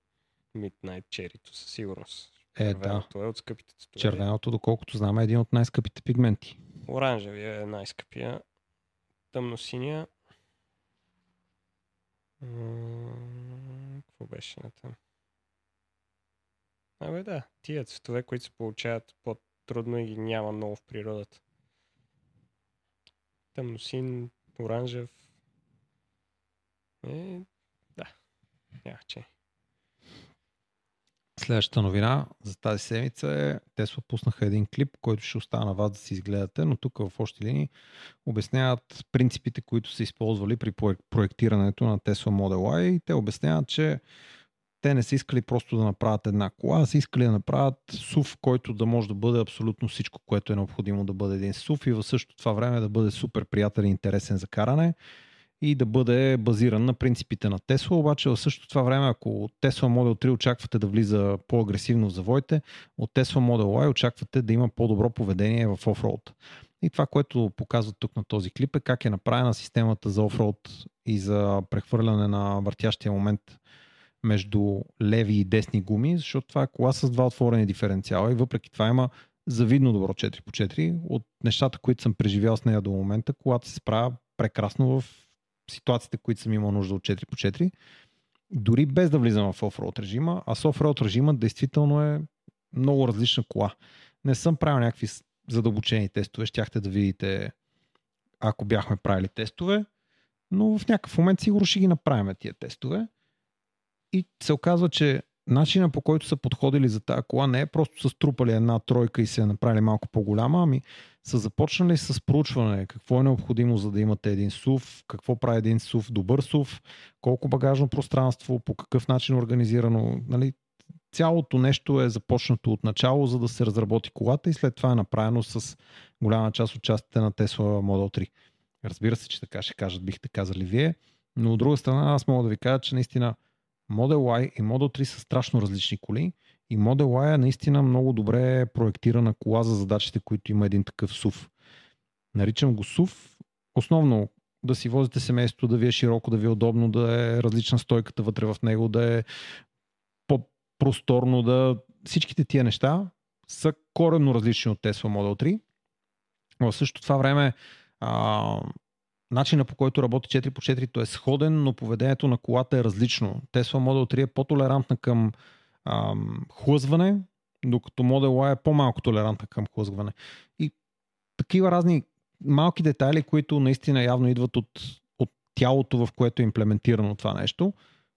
Midnight Cherry със сигурност. Е, да. Червеното е от скъпите цветове. Червеното, доколкото знам, е един от най-скъпите пигменти. Оранжевия е най-скъпия. Тъмно-синия. Какво беше на там? Абе да, тия цветове, които се получават по-трудно и ги няма много в природата. Тъмносин, оранжев. Е, да. Няма че. Следващата новина за тази седмица е Тесла пуснаха един клип, който ще остана на вас да си изгледате, но тук в общи линии обясняват принципите, които са използвали при проек- проектирането на Tesla Model Y. И те обясняват, че те не са искали просто да направят една кола, а са искали да направят SUV, който да може да бъде абсолютно всичко, което е необходимо да бъде един SUV и в същото това време да бъде супер приятен и интересен за каране и да бъде базиран на принципите на Тесла, обаче в същото това време, ако от Tesla Model 3 очаквате да влиза по-агресивно в завоите, от Tesla Model Y очаквате да има по-добро поведение в офроуд. И това, което показват тук на този клип е как е направена системата за офроуд и за прехвърляне на въртящия момент между леви и десни гуми, защото това е кола с два отворени диференциала и въпреки това има завидно добро 4x4. От нещата, които съм преживял с нея до момента, колата се справя прекрасно в ситуациите, които съм имал нужда от 4x4, дори без да влизам в офроуд режима, а с офроуд режима действително е много различна кола. Не съм правил някакви задълбочени тестове, щяхте да видите ако бяхме правили тестове, но в някакъв момент сигурно ще ги направим тия тестове. И се оказва, че начина по който са подходили за тази кола не е просто са струпали една тройка и се е направили малко по-голяма, ами са започнали с проучване. Какво е необходимо за да имате един SUV, какво прави един SUV добър SUV, колко багажно пространство, по какъв начин е организирано. Нали, цялото нещо е започнато от начало, за да се разработи колата и след това е направено с голяма част от частите на Tesla Model 3. Разбира се, че така ще кажат, бихте казали вие, но от друга страна аз мога да ви кажа, че наистина Model Y и Model 3 са страшно различни коли и Model Y е наистина много добре проектирана кола за задачите, които има един такъв SUV. Наричам го SUV, основно да си возите семейството, да ви е широко, да ви е удобно, да е различна стойката вътре в него, да е по-просторно, да... Всичките тия неща са коренно различни от Tesla Model 3. В същото това време а, начина по който работи 4x4 то е сходен, но поведението на колата е различно. Tesla Model 3 е по-толерантна към ам, хлъзване, докато Model Y е по-малко толерантна към хлъзване. И такива разни малки детайли, които наистина явно идват от, от тялото, в което е имплементирано това нещо,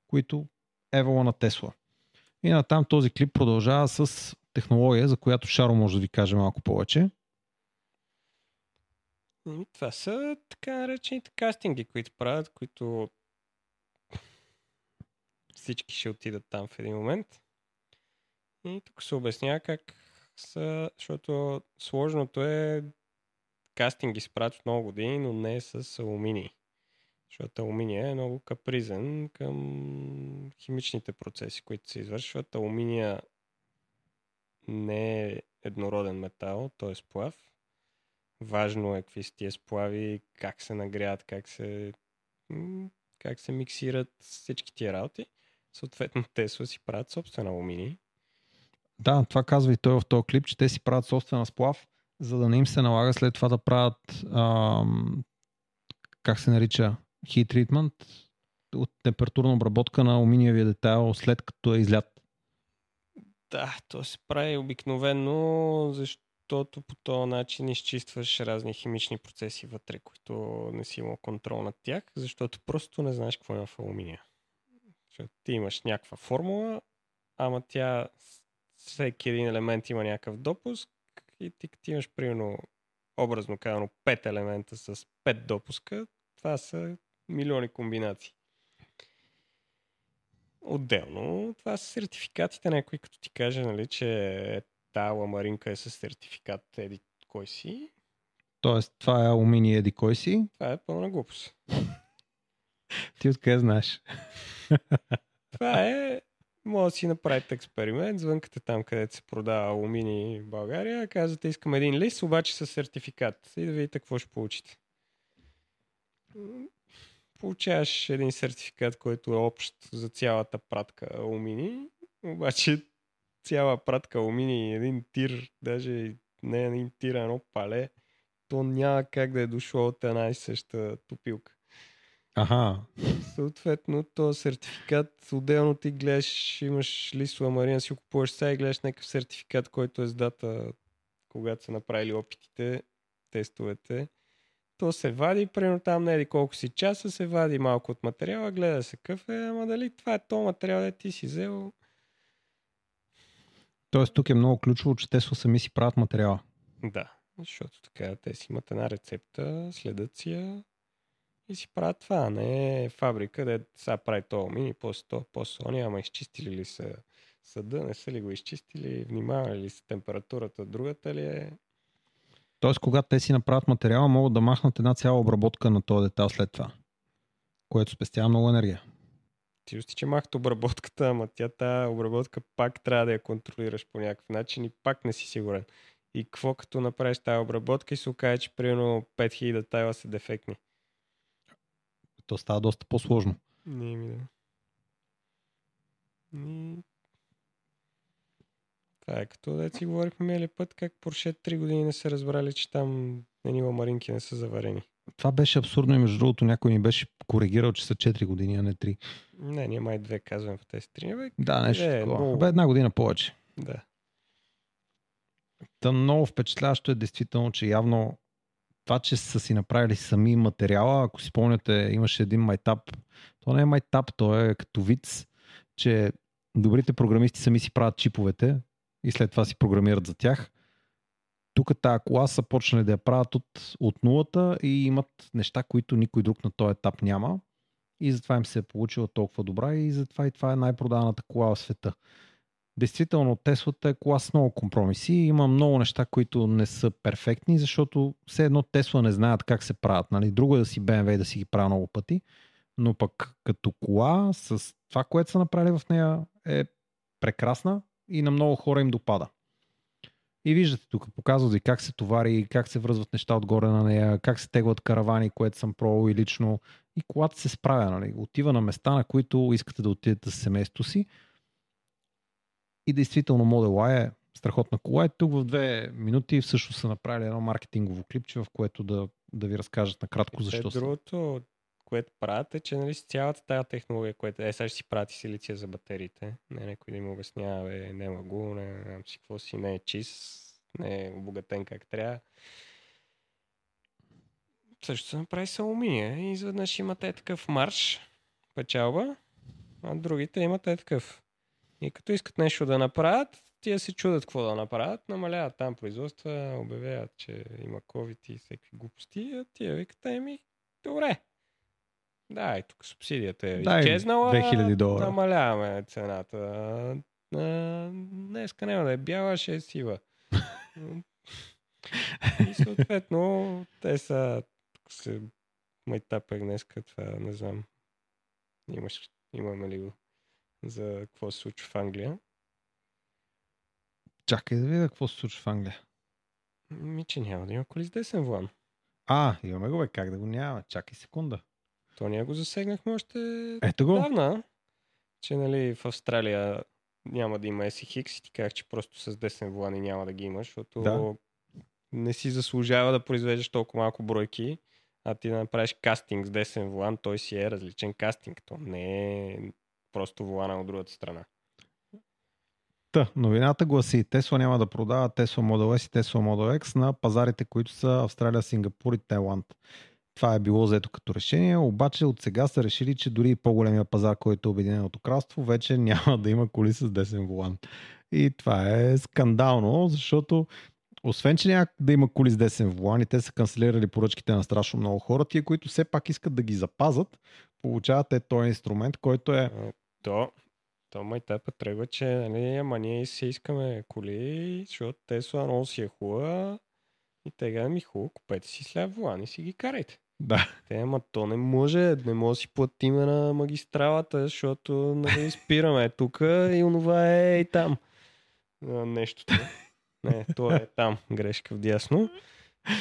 които евала на Тесла. И натам този клип продължава с технология, за която Шаро може да ви каже малко повече. Ами, това са така наречените кастинги, които правят, които всички ще отидат там в един момент. И тук се обяснява как са, защото сложното е кастинги се правят много години, но не с алуминий. Защото алуминия е много капризен към химичните процеси, които се извършват. Алуминия не е еднороден метал, т.е. сплав. Важно е какви са тия сплави, как се нагряват, как се, как се миксират всички тия работи. Съответно, Тесла си правят собствена алуминий. Да, това казва и той в този клип, че те си правят собствена сплав, за да не им се налага след това да правят ам, как се нарича heat treatment от температурна обработка на алуминиевия детайл след като е излят. Да, то се прави обикновено, защото по този начин изчистваш разни химични процеси вътре, които не си имал контрол над тях, защото просто не знаеш какво има в алуминия. Защото ти имаш някаква формула, ама тя всеки един елемент има някакъв допуск и ти като имаш примерно образно казано 5 елемента с 5 допуска, това са милиони комбинации. Отделно, това са сертификатите. Някой като ти каже, нали, че та ламаринка е с сертификат еди кой си. Тоест, това е алуминий еди кой си. Това е пълна глупост. [LAUGHS] Ти откъде знаеш? [LAUGHS] това е може да си направите експеримент, звънкате там, където се продава алуминий в България, казвате искам един лист, обаче с сертификат и да видите какво ще получите. Получаваш един сертификат, който е общ за цялата пратка алуминий, обаче цяла пратка алуминий, един тир, даже не един тир, едно пале, то няма как да е дошло от една и съща топилка. Ага. Съответно, то сертификат, отделно ти гледаш, имаш лисова марина, си купуваш сега и гледаш някакъв сертификат, който е с дата, когато са направили опитите, тестовете. То се вади, примерно там не еди колко си часа, се вади малко от материала, гледа се какъв е, ама дали това е то материал, да ти си взел. Тоест тук е много ключово, че те сами си правят материала. Да, защото така те си имат една рецепта, следят си я, и си правят това. Не фабрика, да сега прави то мини, после то, после они, ама изчистили ли са съда, не са ли го изчистили, внимавали ли са температурата, другата ли е. Тоест, когато те си направят материала, могат да махнат една цяла обработка на този детал след това, което спестява много енергия. Ти че махат обработката, ама тя тази обработка пак трябва да я контролираш по някакъв начин и пак не си сигурен. И какво като направиш тази обработка и се окаже, че примерно 5000 детайла са дефектни то става доста по-сложно. Не ми да. Ни... Това е като да си говорихме мили път, как Порше 3 години не са разбрали, че там едни ламаринки не са заварени. Това беше абсурдно и между другото някой ни беше коригирал, че са 4 години, а не 3. Не, ние май две казваме в тези 3. Бе, да, нещо е, такова. Много... Бе, една година повече. Да. Та много впечатляващо е действително, че явно това, че са си направили сами материала, ако си спомняте, имаше един майтап. То не е майтап, то е като виц, че добрите програмисти сами си правят чиповете и след това си програмират за тях. Тук тази кола са почнали да я правят от, от нулата и имат неща, които никой друг на този етап няма. И затова им се е получила толкова добра и затова и това е най-продаваната кола в света. Действително, Теслата е кола с много компромиси. Има много неща, които не са перфектни, защото все едно Тесла не знаят как се правят. Нали? Друго е да си BMW и да си ги правя много пъти, но пък като кола с това, което са направили в нея е прекрасна и на много хора им допада. И виждате тук, показват ви как се товари, как се връзват неща отгоре на нея, как се теглят каравани, което съм пробвал и лично. И колата се справя. Нали? Отива на места, на които искате да отидете с семейството си и действително Model Y е страхотна кола. И тук в две минути всъщност са направили едно маркетингово клипче, в което да, да ви разкажат накратко защо са. Другото, което правят е, че нали, с цялата тази технология, която е, сега ще си прати силиция за батериите. Не, някой да им обяснява, бе, няма го, не знам си какво си, не е чист, не е обогатен как трябва. също се направи с алуминия. И изведнъж имате такъв марш, печалба, а другите имат е такъв. И като искат нещо да направят, тия се чудят какво да направят, намаляват там производства, обявяват, че има COVID и всеки глупости, а тия викат, еми, добре. Да, и тук субсидията е Дай изчезнала. 2000 долара. Намаляваме цената. А, днеска няма да е бяла, ще е сива. и съответно, те са тук се майтапех днеска, това не знам. Имаш, имаме ли го за какво се случва в Англия? Чакай да видя какво се случва в Англия. Ми, че няма да има коли с десен влан. А, имаме го бе, как да го няма? Чакай секунда. То ние го засегнахме още Ето го. давна, че нали, в Австралия няма да има SX и ти казах, че просто с десен волан и няма да ги имаш, защото Да. не си заслужава да произвеждаш толкова малко бройки, а ти да направиш кастинг с десен волан, той си е различен кастинг. То не е просто волана от другата страна. Та, новината гласи, Тесла няма да продава Tesla Model S и Tesla Model X на пазарите, които са Австралия, Сингапур и Тайланд. Това е било взето като решение, обаче от сега са решили, че дори и по-големия пазар, който е Обединеното кралство, вече [LAUGHS] няма да има коли с десен волан. И това е скандално, защото освен, че няма да има коли с десен волан и те са канцелирали поръчките на страшно много хора, тия, които все пак искат да ги запазат, получават е този инструмент, който е А, То, то майтапа тръгва, че нали, ама ние си искаме коли, защото Тесла много си е хубава и тега ми хубаво, купете си сляп волан и си ги карайте. Да, Те, ама то не може, не може да си платиме на магистралата, защото нали, спираме тук и онова е и там. Нещото. Не, то е там, грешка вдясно.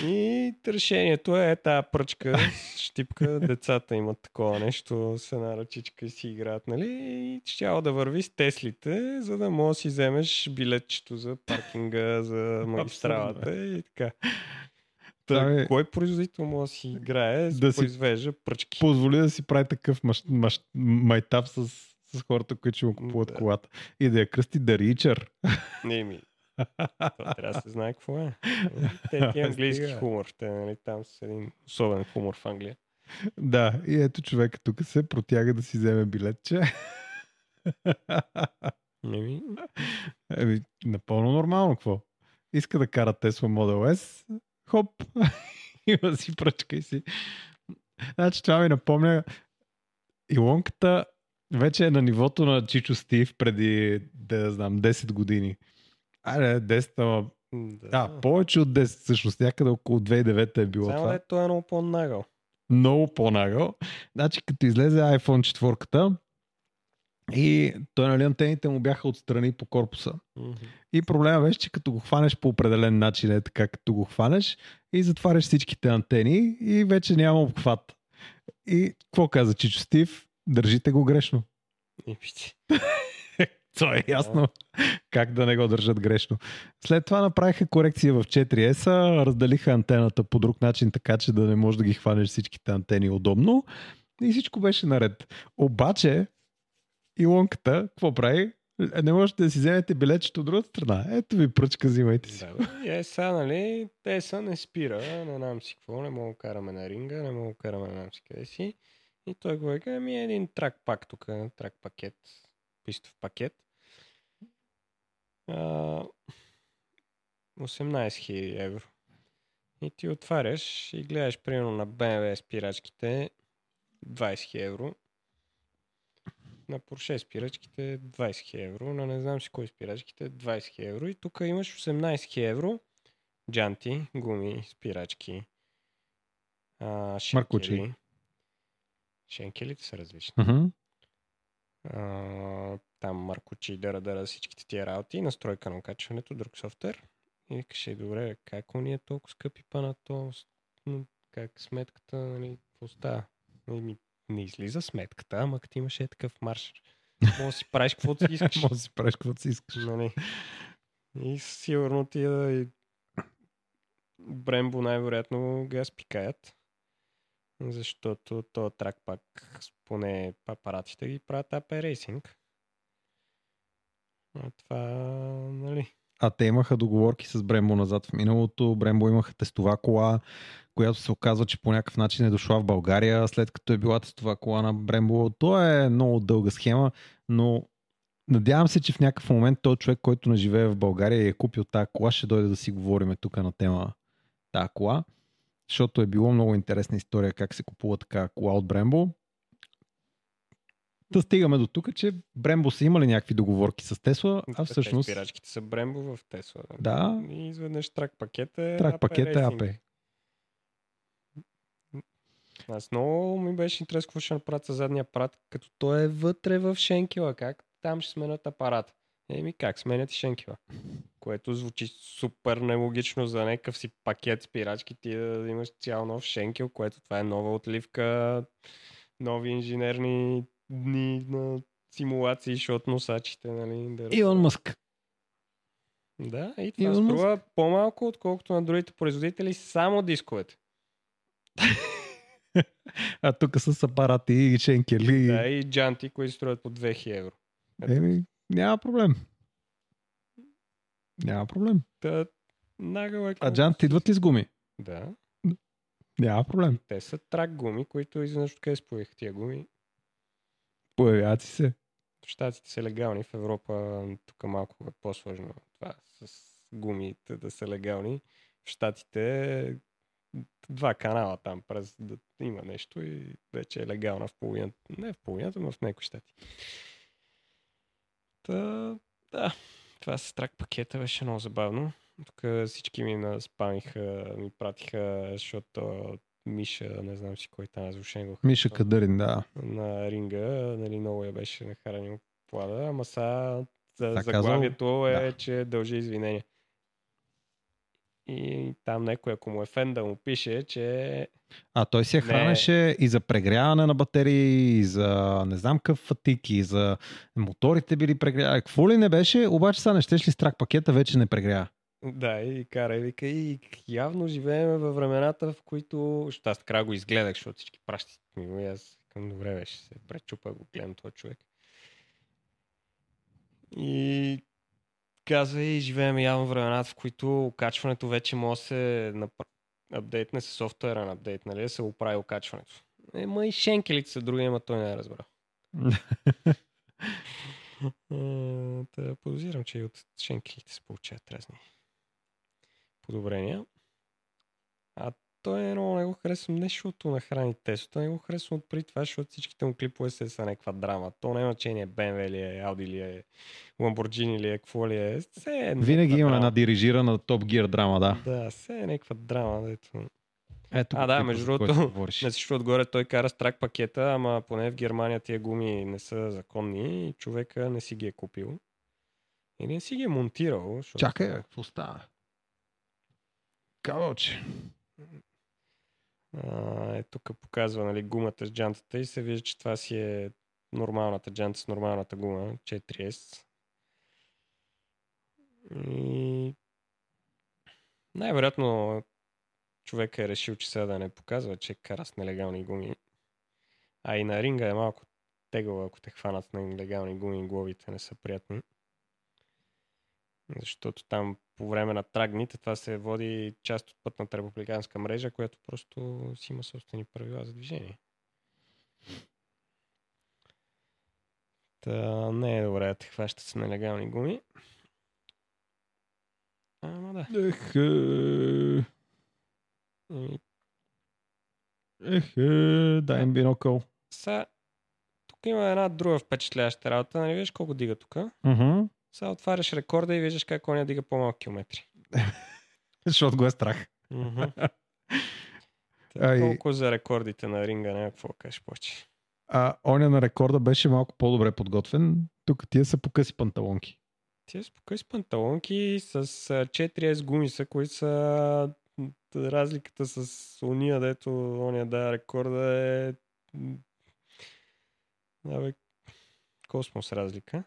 И решението е тази пръчка, щипка, децата имат такова нещо с една ръчичка и си играят, нали? И щяло да върви с Теслите, за да можеш да си вземеш билетчето за паркинга, за магистралата и така. Та, Ами- кой производител може да си играе, да, си- произвежда пръчки? позволи да си прави такъв мащ, мащ, майтап с, с хората, които ще му купуват Да. колата. И да я кръсти Reacher. Не ми. То трябва да се знае какво е. Те ти [LAUGHS] английски хумор. Те, нали, там с един особен хумор в Англия. да, и ето човека тук се протяга да си вземе билетче. [LAUGHS] Еми, напълно нормално, какво? Иска да кара Tesla Model S, хоп, [LAUGHS] има си пръчка и си. Значи това ми напомня Илонката вече е на нивото на Чичо Стив преди, да знам, 10 години. Айде, 10, ама Да. Да, повече от 10 всъщност. Някъде около 2009 е било Само това. да той е много по-нагъл. Много по-нагъл. Значи като излезе iPhone 4 и той нали антените му бяха отстрани по корпуса. Мгм. И проблема беше, че като го хванеш по определен начин, е така като го хванеш и затваряш всичките антени и вече няма обхват. И какво каза Чичо Стив? Държите го грешно. [LAUGHS] То е ясно как да не го държат грешно. След това направиха корекция в 4S, разделиха антената по друг начин, така че да не можеш да ги хванеш всичките антени удобно и всичко беше наред. Обаче, Илонката, какво прави? Не можете да си вземете билетчето от другата страна. Ето ви пръчка, взимайте си. Да, е сега, нали, те са не спира, не знам си какво, не мога караме на ринга, не мога караме на си къде си. И той го вика, ами един трак пак тук, трак пакет, пистов пакет. А, 18 000 евро. И ти отваряш и гледаш примерно на BMW спирачките 20 000 евро. На Porsche спирачките 20 000 евро. На не знам си кой спирачките 20 000 евро. И тук имаш 18 000 евро. Джанти, гуми, спирачки. А, шенкели. Маркучи. Шенкелите са различни. Мгм. А, там Маркучи, дара, дара, всичките тия работи, настройка на окачването, друг софтуер. И викаше, добре, как ни е толкова скъпи па на то, с- м, как сметката, нали, какво става? Нали, не излиза сметката, ама като имаш е такъв марш. [LAUGHS] Може да си правиш каквото си искаш. [LAUGHS] Може да си правиш каквото си искаш. Нали. И сигурно тия и Брембо най-вероятно ги спикаят. Защото то трак пак, поне апаратите ги правят AP Racing. А това, нали, А те имаха договорки с Брембо назад в миналото. Брембо имаха тестова кола, която се оказва, че по някакъв начин е дошла в България, след като е била това кола на Брембо. То е много дълга схема, но надявам се, че в някакъв момент той човек, който не живее в България и е купил тази кола, ще дойде да си говорим тук на тема тази кола. Защото е било много интересна история как се купува така кола от Брембо. Да стигаме до тук, че Брембо са имали някакви договорки с Тесла, а всъщност... Спирачките са Брембо в Тесла. Да. И изведнъж трак пакет е Трак AP пакет е. AP. Аз много ми беше интересно какво ще направят със задния апарат, като той е вътре в шенкела. Как там ще сменят апарат? Еми как, сменят и шенкела. Което звучи супер нелогично за някакъв си пакет спирачки ти да имаш цял нов шенкел, което това е нова отливка, нови инженерни дни на симулации, защото носачите, нали? Да Илон Мъск. Да, и това Илон Мъск. струва по-малко, отколкото на другите производители, само дисковете. [LAUGHS] А тук с апарати и шенкели. Да, и джанти, които струват по 2000 евро. Еми, няма проблем. Няма проблем. Та, нагъл е А джанти идват ли с гуми? Да. Няма проблем. Те са трак гуми, които изведнъж откъде споих тия гуми. Появяват си се. Штатите са легални, в Европа тук малко е по-сложно това с гумите да са легални. В Штатите два канала там през да има нещо и вече е легална в половината. Не в половината, но в някои щати. Та, да, това с трак пакета беше много забавно. Тук всички ми наспамиха, ми пратиха, защото Миша, не знам си кой там, аз го Миша Кадърин, да. на ринга, нали, много я беше нахранил плада, ама сега заглавието е, да. че дължи извинения. И там някой, ако му е фен да му пише, че А той се Не. хранеше и за прегряване на батерии, и за не знам какъв фатик, и за моторите били прегрявани. Какво ли не беше, обаче сега не щеш ли с трак пакета, вече не прегрява. да, и кара, и вика, и явно живеем във времената, в които, защото аз така го изгледах, защото всички пращи ми и аз към добре беше, се пречупа го гледам този човек. И казва и живеем явно времената, в които качването вече може да се апдейтне с софтуера на апдейт, нали, да се оправи окачването. Ема и шенкелите са други, ама той не е разбрал. [LAUGHS] Е, Та подозирам, че и от шенкелите се получават разни подобрения. А той е много не го харесвам не защото нахрани Теслата, не го харесвам от преди това, защото всичките му клипове се са някаква драма. То няма значение BMW ли е, Audi ли е, Lamborghini ли е, какво ли е. Все е Винаги има една дирижирана топ гир драма, да. Да, все е някаква драма. Дето. Ето А, да, между другото. На всичко отгоре той кара с трак пакета, ама поне в Германия тия гуми не са законни и човека не си ги е купил. Или не си ги е монтирал. Защото... Чакай, какво става? Кавалче. Е, тук показва нали, гумата с джантата и се вижда, че това си е нормалната джанта с нормалната гума, 4S. И най-вероятно човек е решил, че сега да не показва, че кара с нелегални гуми. А и на ринга е малко тегаво, ако те хванат на нелегални гуми, глобите не са приятни. Защото там по време на трагните това се води част от пътната републиканска мрежа, която просто си има собствени правила за движение. Та не е добре да те хващат с нелегални гуми. Ама да. Ех, е, Ами, ех, е, дай им бинокъл. Сега, тук има една друга впечатляваща работа. Нали виждаш колко дига тук? Мгм. Сега отваряш рекорда и виждаш как коня дига по-малко километри. [LAUGHS] Защото го е страх. Та. [LAUGHS] Толкова за рекордите на ринга, няма какво да кажеш повече. А оня на рекорда беше малко по-добре подготвен. Тук тия са покъси панталонки. Тия с покъс панталонки с а, 4S гуми са, които са разликата с уния, дето ония да рекорда е Абе, космос разлика.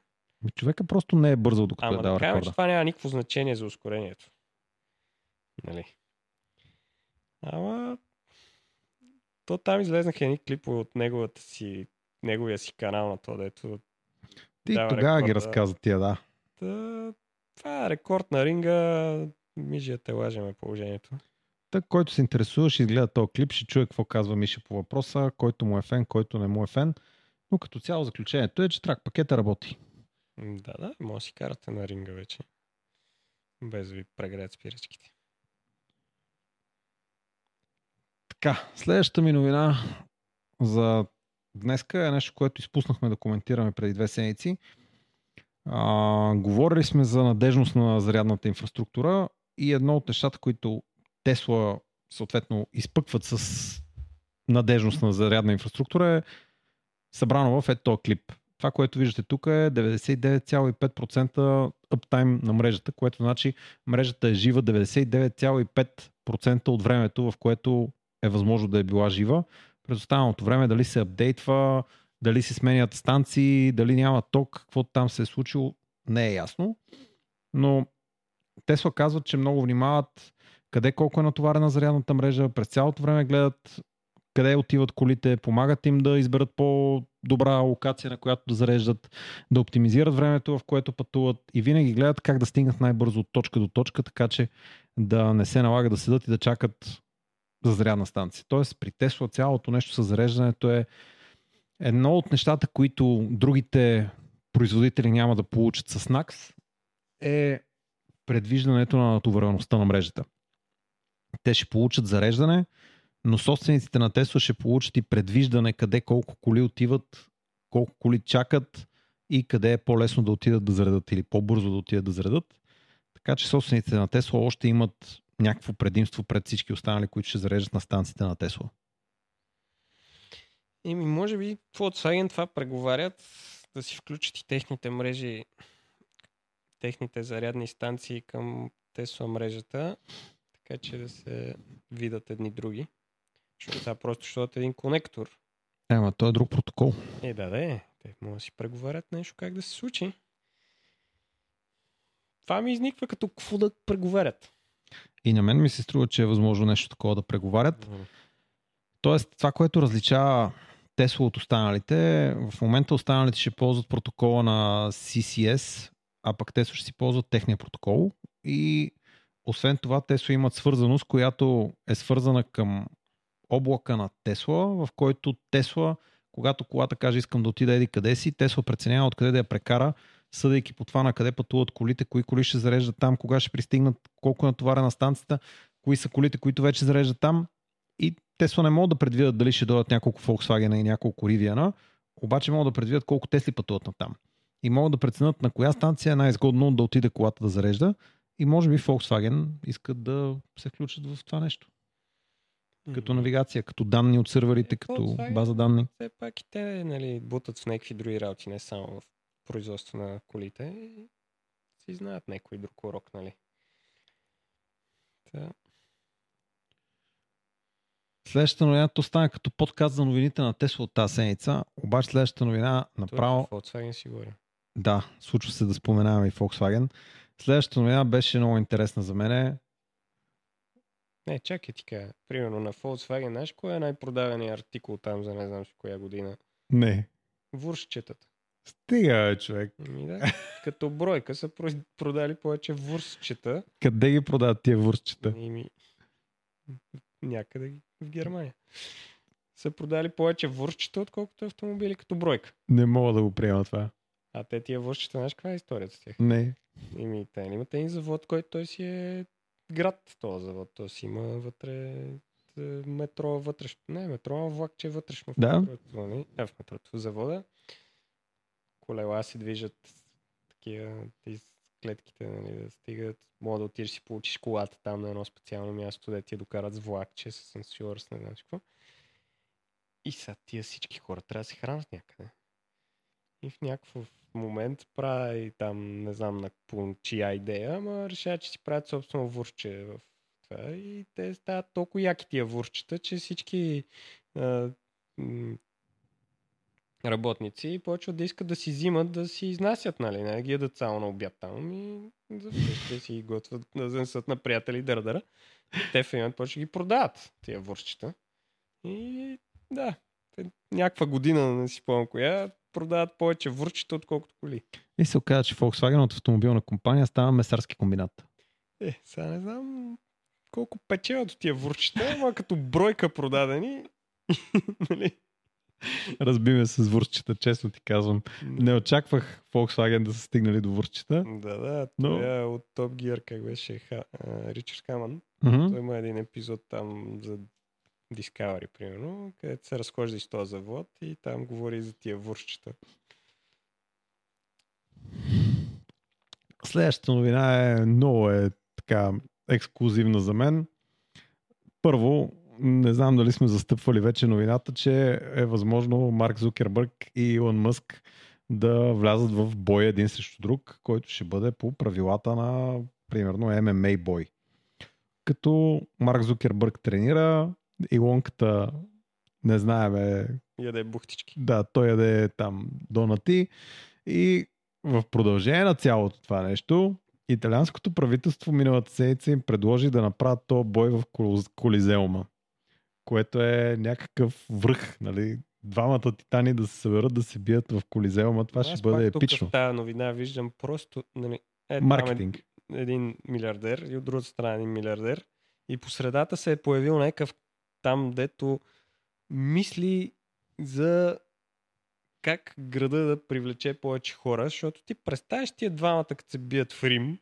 Човека просто не е бързал докато Ама е да дал рекорда. това няма никакво значение за ускорението. Нали? Ама то там излезнаха едни клипове от неговата си, неговия си канал на то, дето Ти тогава ги рекорда. разказа тия, да. Та, това е рекорд на ринга. Мижия те лажеме положението. Та, който се интересува, ще изгледа този клип, ще чуе какво казва Миша по въпроса, който му е фен, който не му е фен. Но като цяло заключението е, че трак пакета работи. Да, да, може да си карате на ринга вече. Без да ви прегреят спирачките. Така, следващата ми новина за днеска е нещо, което изпуснахме да коментираме преди две седмици. Говорили сме за надежност на зарядната инфраструктура и едно от нещата, които Тесла съответно изпъкват с надежност на зарядна инфраструктура е събрано в ето клип. Това, което виждате тук е 99,5% uptime на мрежата, което значи мрежата е жива 99,5% от времето, в което е възможно да е била жива. През останалото време дали се апдейтва, дали се сменят станции, дали няма ток, какво там се е случило, не е ясно. Но Тесла казват, че много внимават къде колко е натоварена зарядната мрежа, през цялото време гледат къде отиват колите, помагат им да изберат по-добра локация, на която да зареждат, да оптимизират времето, в което пътуват и винаги гледат как да стигнат най-бързо от точка до точка, така че да не се налага да седат и да чакат за зарядна станция. Тоест при Тесла цялото нещо с зареждането е едно от нещата, които другите производители няма да получат с NAX е предвиждането на натовареността на мрежата. Те ще получат зареждане, но собствениците на Тесла ще получат и предвиждане къде колко коли отиват, колко коли чакат и къде е по-лесно да отидат да заредат или по-бързо да отидат да заредат. Така че собствениците на Тесла още имат някакво предимство пред всички останали, които ще зареждат на станциите на Тесла. Еми, може би Volkswagen това преговарят да си включат и техните мрежи, техните зарядни станции към Тесла мрежата, така че да се видят едни други. Защото това просто ще е един конектор. Ема, то е друг протокол. Е, да, да е. Те могат да си преговарят нещо как да се случи. Това ми изниква като какво да преговарят. И на мен ми се струва, че е възможно нещо такова да преговарят. Mm-hmm. Тоест, това, което различава Тесла от останалите, в момента останалите ще ползват протокола на CCS, а пък Тесла ще си ползват техния протокол. И освен това, Тесла имат свързаност, която е свързана към облака на Тесла, в който Тесла, когато колата каже искам да отида еди къде си, Тесла преценява откъде да я прекара, съдейки по това на къде пътуват колите, кои коли ще зареждат там, кога ще пристигнат, колко е натоварена станцията, кои са колите, които вече зареждат там. И Тесла не могат да предвидят дали ще дойдат няколко Volkswagen и няколко Rivian, обаче могат да предвидят колко Тесли пътуват на там. И могат да преценят на коя станция е най-изгодно да отиде колата да зарежда. И може би Volkswagen искат да се включат в това нещо. Като навигация, като данни от сървърите, е, като база данни. Все пак и те нали, бутат в някакви други работи, не само в производство на колите. И си знаят някой друг урок, нали? Та. Следващата новина, то стана като подкаст за новините на Тесла от тази седмица, обаче следващата новина направо... Volkswagen си говори. Да, случва се да споменаваме и Volkswagen. Следващата новина беше много интересна за мен. Не, чакай ти кажа. Примерно на Volkswagen, знаеш кой е най-продаваният артикул там за не знам си коя година? Не. Вуршчетата. Стига, човек. Ми да, [LAUGHS] като бройка са продали повече вурсчета. Къде ги продават тия вурсчета? Ми... Някъде в Германия. Са продали повече вурсчета, отколкото автомобили като бройка. Не мога да го приема това. А те тия вурсчета, знаеш каква е историята с тях? Не. Ими, те имат един завод, който той си е град, този завод. Той си има вътре е, метро вътрешно. Не, метро, а влакче вътрешно. В да. Метрото, нали? а, в метрото, в завода. Колела се движат такива из клетките, нали, да стигат. Мога да отидеш си получиш колата там на едно специално място, да ти я докарат с влакче, с сенсюр, с не знам какво. И са тия всички хора трябва да се хранят някъде. И в някакъв момент прави там, не знам на чия идея, ама решава, че си правят собствено вурче в това и те стават толкова яки тия вурчета, че всички а, работници почват да искат да си взимат, да си изнасят, нали, не ги ядат само на обяд там и да си готвят да занесат на приятели дърдъра. Те в момент почват ги продават тия вурчета. И да, някаква година, не си помня коя, продават повече върчета, отколкото коли. И се оказа, че Volkswagen от автомобилна компания става месарски комбинат. Е, сега не знам колко печелят от тия вурчета, ама като бройка продадени. [LAUGHS] нали? Разби ме с вурчета, честно ти казвам. Не очаквах Volkswagen да са стигнали до вурчета. Да, да. Но-. Той от Top Gear, как беше, Ха, Ричард Хаман. Мгм. Той има един епизод там за Discovery, примерно, където се разхожда из този завод и там говори за тия вурчета. Следващата новина е много е така ексклюзивна за мен. Първо, не знам дали сме застъпвали вече новината, че е възможно Марк Зукербърг и Илон Мъск да влязат в бой един срещу друг, който ще бъде по правилата на, примерно, MMA бой. Като Марк Зукербърг тренира, Илонката не знаем е Яде бухтички. да, той яде там донати и в продължение на цялото това нещо, италианското правителство миналата седмица им предложи да направят този бой в Кол- Колизеума, което е някакъв връх, нали? Двамата титани да се съберат да се бият в Колизеума, това ще Аз бъде пак тук епично. В тази новина виждам просто нали, е, там Маркетинг. Е, един милиардер и от другата страна един милиардер. И по средата се е появил някакъв там, дето мисли за как града да привлече повече хора, защото ти представяш тия двамата, като се бият в Рим,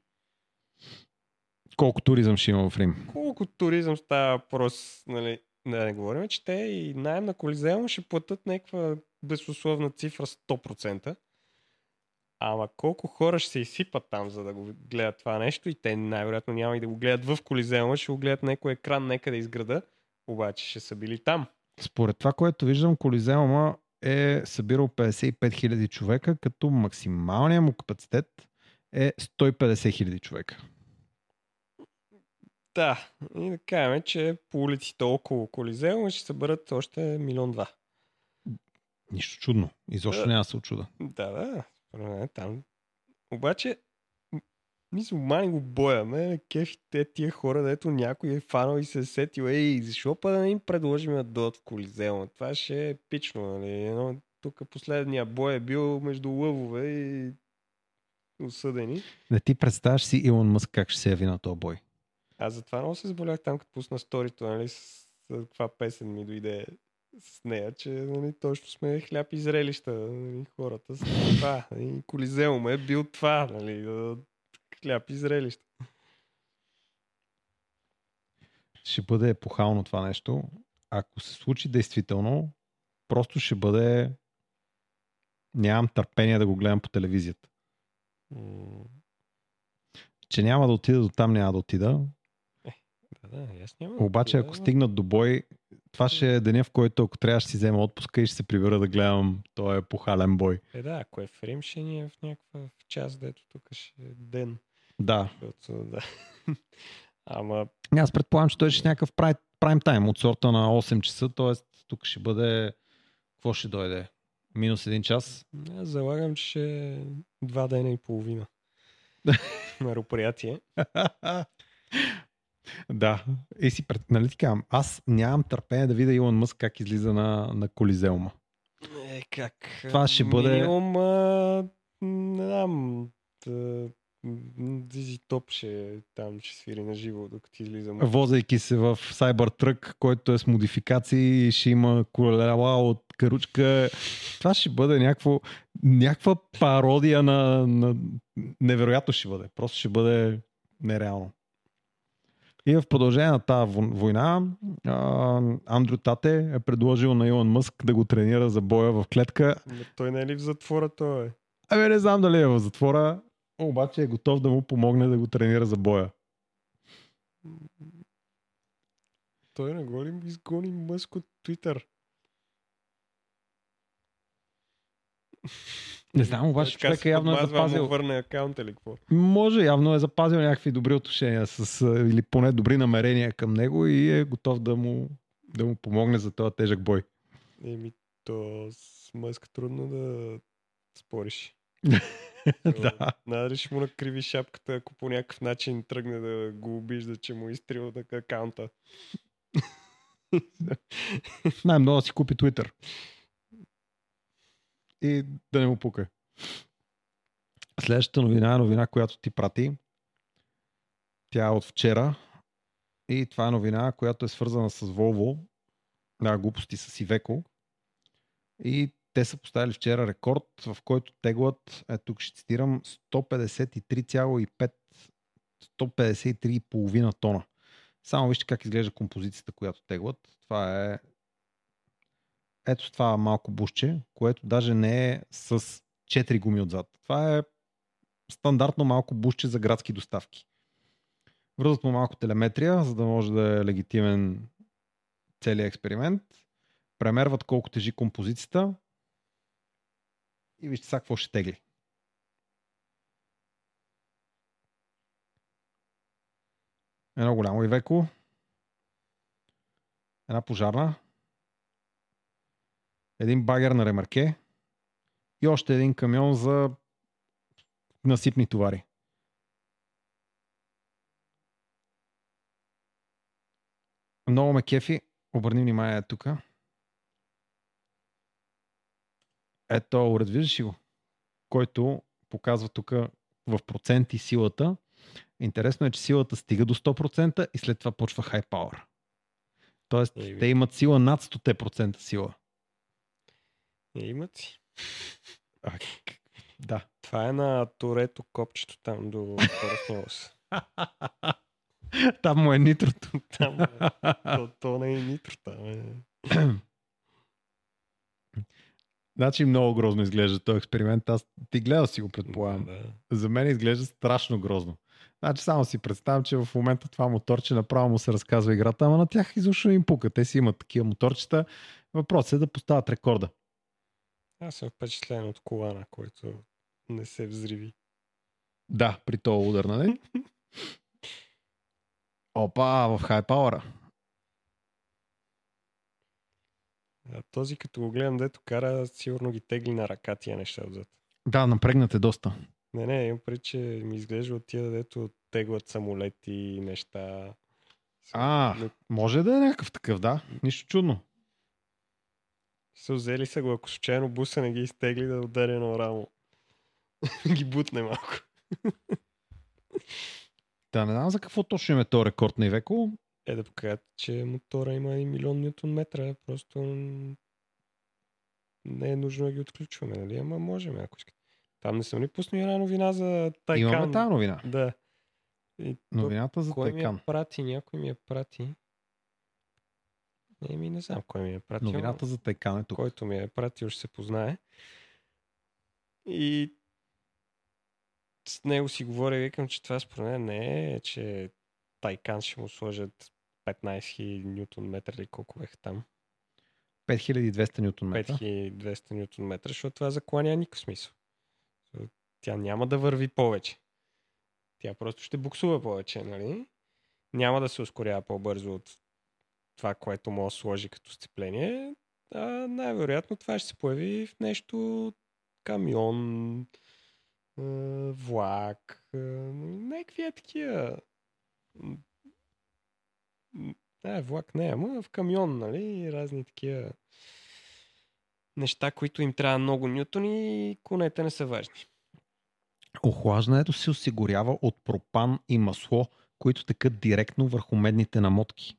Колко туризъм ще има в Рим? колко туризъм става въпрос, нали, да не говорим, че те и найем на Колизеум ще платят някаква безусловна цифра 100%. Ама колко хора ще се изсипат там, за да го гледат това нещо и те най-вероятно няма и да го гледат в Колизеума, ще го гледат някой екран някъде из града, обаче ще са били там. Според това, което виждам, Колизеума е събирал 55 000 човека, като максималният му капацитет е 150 000 човека. Да, и да кажем, че по улиците около Колизеума ще съберат още милион два. Нищо чудно. Изобщо Да. няма да се очуда. Да, да. Там. Обаче, мисълмани го бояме, кефи те тия хора, дето някой е фанал и се е сетил, ей, защо па да не им предложим да дойдат в Колизеума? Това ще е епично, нали? Едно, тук последния бой е бил между лъвове и осъдени. Не ти представяш си Илон Мъск как ще се яви на този бой. Аз затова много се заболях там, като пусна сторито, нали, с, каква песен ми дойде с нея, че нали, точно сме хляб и зрелища, нали, хората с това. Нали, Колизеум е бил това, нали, да- хляб и зрелища. Ще бъде епохално това нещо. Ако се случи действително, просто ще бъде... Нямам търпение да го гледам по телевизията. Че няма да отида до там, няма да отида. Да, да, да Обаче, ако стигнат до бой, това ще е деня, в който ако трябва ще си взема отпуска и ще се прибера да гледам този епохален бой. Е, да, ако е в Рим, ще ни е в някаква в час, дето тук ще е ден. Да. Да. [LAUGHS] Ама, Аз предполагам, че той ще е някакъв прай, прайм тайм от сорта на 8 часа, т.е. тук ще бъде... Какво ще дойде? Минус един час? аз залагам, че ще е два дена и половина. [LAUGHS] Мероприятие. [LAUGHS] да. И си пред... Нали ти казвам, аз нямам търпение да видя Илон Мъск как излиза на, на Колизеума. Е, как? Това ще бъде- Минимум, а, не знам, Дизи Топ ще там ще свири на живо, докато излизам. Возейки се в Cybertruck, който е с модификации, ще има колела от каручка. Това ще бъде някакво, някаква пародия на, на... Невероятно ще бъде. Просто ще бъде нереално. И в продължение на тази война, Андрю Тате е предложил на Илон Мъск да го тренира за боя в клетка. Ма Той не е ли в затвора, той е? Абе, не знам дали е в затвора, обаче е готов да му помогне да го тренира за боя. Той не го ли изгони Мъск от Твитър? Не знам, обаче човека явно е запазил. Му върне акаунт или какво? Може, явно е запазил някакви добри отношения с, или поне добри намерения към него и е готов да му, да му помогне за този тежък бой. Еми, то с Мъск трудно да спориш. [LAUGHS] [LAUGHS] да. Надали ще му накриви шапката, ако по някакъв начин тръгне да го обижда, че му е изтрил така акаунта. [LAUGHS] Най-много да си купи Twitter. И да не му пука. Следващата новина е новина, която ти прати. Тя е от вчера. И това е новина, която е свързана с Volvo. Да, глупости с Iveco. И те са поставили вчера рекорд, в който теглат, е тук ще цитирам, 153,5 153,5 тона. Само вижте как изглежда композицията, която теглат. Това е ето това малко бушче, което даже не е с 4 гуми отзад. Това е стандартно малко бушче за градски доставки. Връзват му малко телеметрия, за да може да е легитимен целият експеримент. Премерват колко тежи композицията и вижте сега какво ще тегли. Едно голямо ивеко. Една пожарна. Един багер на ремарке. И още един камион за насипни товари. Много ме кефи. Обърни внимание тук. Ето, уред, виждаш ли го? Който показва тук в проценти силата. Интересно е, че силата стига до 100% и след това почва high power. Тоест, Еми. те имат сила над 100% сила. Е, имат си. А, да. Това е на Торето копчето там до Коросмос. [LAUGHS] Там му е нитрото. Там, е. [LAUGHS] то, то не е нитро там. Е. [CLEARS THROAT] Значи много грозно изглежда този експеримент. Аз ти гледал си го, предполагам. Да. За мен изглежда страшно грозно. Значи само си представям, че в момента това моторче направо му се разказва играта, ама на тях изобщо им пука. Те си имат такива моторчета. Въпросът е да поставят рекорда. Аз съм впечатлен от колана, който не се взриви. Да, при този удар, нали? [LAUGHS] Опа, в хай пауъра. А този като го гледам, дето кара, сигурно ги тегли на ръка тия неща отзад. Да, напрегнате доста. Не, не, имам преди, че ми изглежда от тия, дето теглат самолети и неща. А, Не- може да е някакъв такъв, да. Нищо чудно. Са взели са го, ако случайно буса не ги изтегли да удари едно рамо. [LAUGHS] ги бутне малко. Да, не знам за какво точно им е този рекорд на Ивеко. Е да покажат, че мотора има 1 милион ньютон метра. Просто не е нужно да ги отключваме, нали? Ама можем, ако искате. Там не съм ли пуснал една новина за Тайкан? Имаме тази новина. Да. И Новината за кой ми Тайкан. я прати? Някой ми я прати. Еми, не знам кой ми я прати. Новината за Тайкан е тук. който ми е пратил, ще се познае. И с него си говоря и викам, че това според мен не е, че Тайкан ще му сложат 15 000 ньютон метра или колко беха там. 5200 ньютон метра. 5200 ньютон метра, защото това закланя няма никакъв смисъл. Тя няма да върви повече. Тя просто ще буксува повече, нали? Няма да се ускорява по-бързо от това, което може да сложи като сцепление. А най-вероятно това ще се появи в нещо камион, влак, някакви е такива. Не, влак не, ама в камион, нали? И разни такива неща, които им трябва много нютони и конете не са важни. Охлаждането се осигурява от пропан и масло, които текат директно върху медните намотки.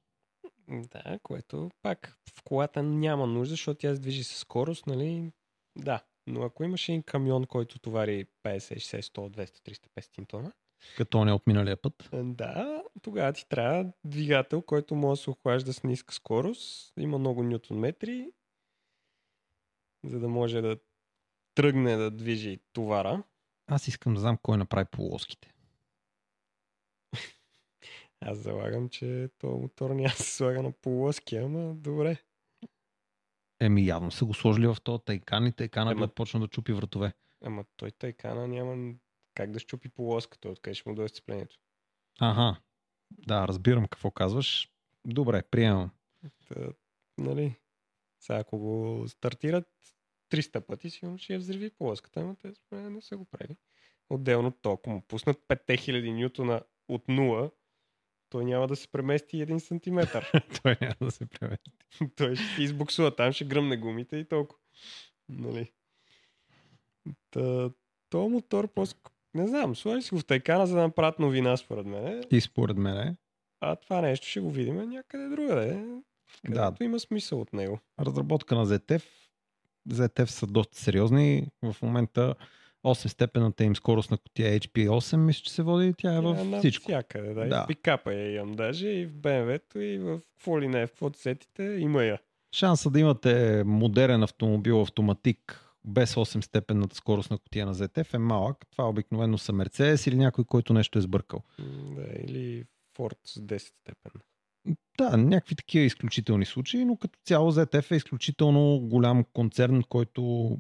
Да, което пак в колата няма нужда, защото тя се движи със скорост, нали? Да, но ако имаш един камион, който товари 50, 60, 100, 200, 300, 500 тона, Като не от миналия път. да, тогава ти трябва двигател, който може да се охлажда с ниска скорост, има много ньютон метри, за да може да тръгне да движи товара. Аз искам да знам кой направи полоските. [LAUGHS] Аз залагам, че този мотор няма се слага на полоски, ама добре. Еми явно са го сложили в този тайкан и тайкана Ема- би почна да чупи вратове. Ама той тайкана няма как да щупи полоската, откъде ще му дойде сцеплението. Ага. Да, разбирам какво казваш. Добре, приемам. Та, нали? Сега ако го стартират 300 пъти, сигурно ще я взриви полоската, ама те не са го правили. Отделно то, ако му пуснат 5000 ньютона от нула, той няма да се премести един сантиметър. [LAUGHS] Той няма да се премести. [LAUGHS] той ще избуксува там, ще гръмне гумите и толкова. Нали? Та, то мотор, по не знам, сложи си го в тайкана, за да направят новина, според мен. И според мен А това нещо ще го видим някъде другаде. Да, има смисъл от него. разработка на ZF. ZF са доста сериозни. В момента 8 степената им скорост на котия HP8, мисля, че се води. Тя е във всичко. Всякъде. Да. да. И в пикапа я имам даже, и в BMW-то, и в какво ли не, в каквото сетите, има я. Шанса да имате модерен автомобил автоматик без 8 степенната скорост на котия на ZF е малък. Това обикновено са Mercedes или някой, който нещо е сбъркал. Да, или Ford с 10 степен. Да, някакви такива изключителни случаи, но като цяло ZF е изключително голям концерн, който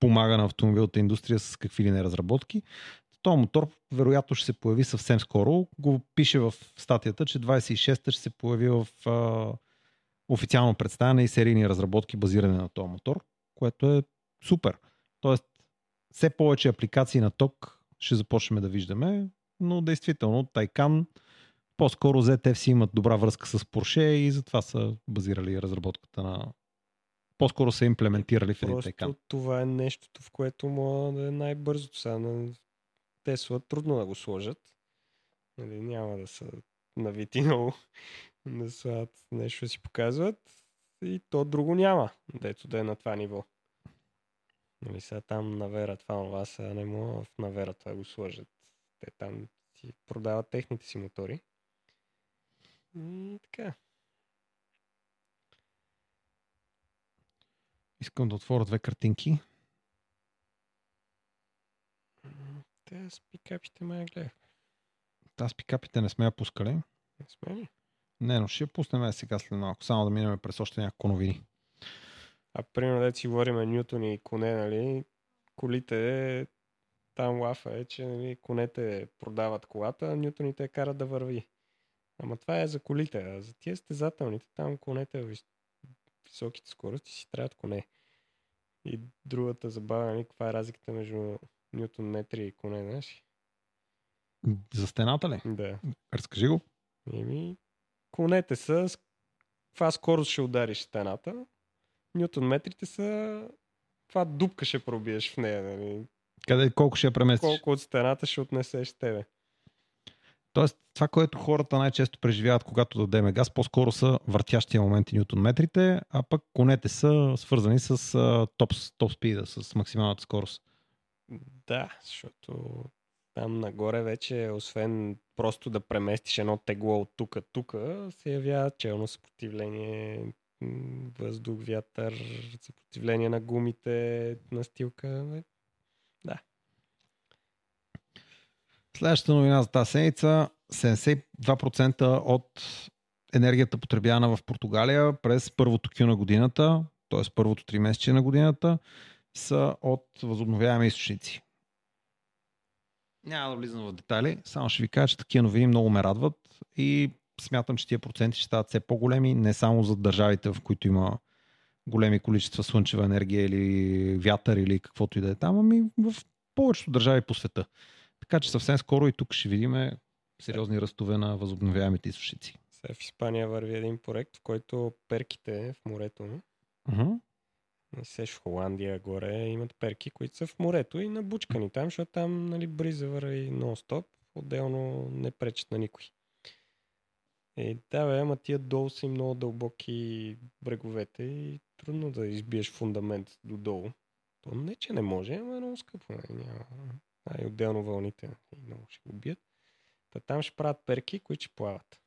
помага на автомобилната индустрия с какви ли не разработки. Този мотор вероятно ще се появи съвсем скоро. Го пише в статията, че 26-та ще се появи в а, официално представяне и серийни разработки базиране на този мотор, което е супер. Тоест, все повече апликации на ток ще започнем да виждаме, но действително Тайкан по-скоро ZF имат добра връзка с Porsche и затова са базирали разработката на... По-скоро са имплементирали в един Тайкан. Това е нещото, в което мога да е най-бързото. Сега на Тесла трудно да го сложат. Нали, няма да са навити [LAUGHS] много да нещо да си показват. И то друго няма, дето да е на това ниво. Нали, сега там навера това, това сега не мога в навера това го сложат. Те там си продават техните си мотори. И така. Искам да отворя две картинки. Те с пикапите ме гледах. Аз пикапите не сме я пускали. Не сме ли? Не, но ще я пуснем сега след малко, само да минем през още няколко новини. А примерно да си говорим Нютони и коне, нали, колите, там лафа е, че нали, конете продават колата, а Нютоните я карат да върви. Ама това е за колите, а за тия стезателните, там конете в вис- високите скорости си трябват коне. И другата забава, нали, каква е разликата между Нютон метри и коне, знаеш? За стената ли? Да. Разкажи го. Еми, конете са с каква скорост ще удариш стената. Нютон метрите са каква дупка ще пробиеш в нея. Нали? Къде, колко ще я преместиш? Колко от стената ще отнесеш с тебе. Тоест, това, което хората най-често преживяват, когато дадеме газ, по-скоро са въртящия момент и ньютон метрите, а пък конете са свързани с топ, топ спида, с максималната скорост. Да, защото там нагоре вече, освен просто да преместиш едно тегло от тук тук, се явява челно съпротивление, въздух, вятър, съпротивление на гумите, настилка. бе. Следващата новина за тази седмица 72% от енергията потребяна в Португалия през първото Q на годината, т.е. първото три месече на годината, са от възобновяеми източници. Няма да влизам в детайли, само ще ви кажа, че такива новини много ме радват и смятам, че тия проценти ще стават все по-големи, не само за държавите, в които има големи количества слънчева енергия или вятър или каквото и да е там, ами в повечето държави по света. Така че съвсем скоро и тук ще видим сериозни ръстове на възобновяемите източници. Сега в Испания върви един проект, в който перките в морето, Uh-huh. сеш в Холандия горе, имат перки, които са в морето и набучкани там, защото там нали, бриза върви нон-стоп, отделно не пречат на никой. Е, да, бе, ама тия долу са и много дълбоки бреговете и трудно да избиеш фундамент до долу. То не, че не може, ама е много скъпо. Нали? Няма. А и отделно вълните и много ще го бият. Та там ще правят перки, които ще плават.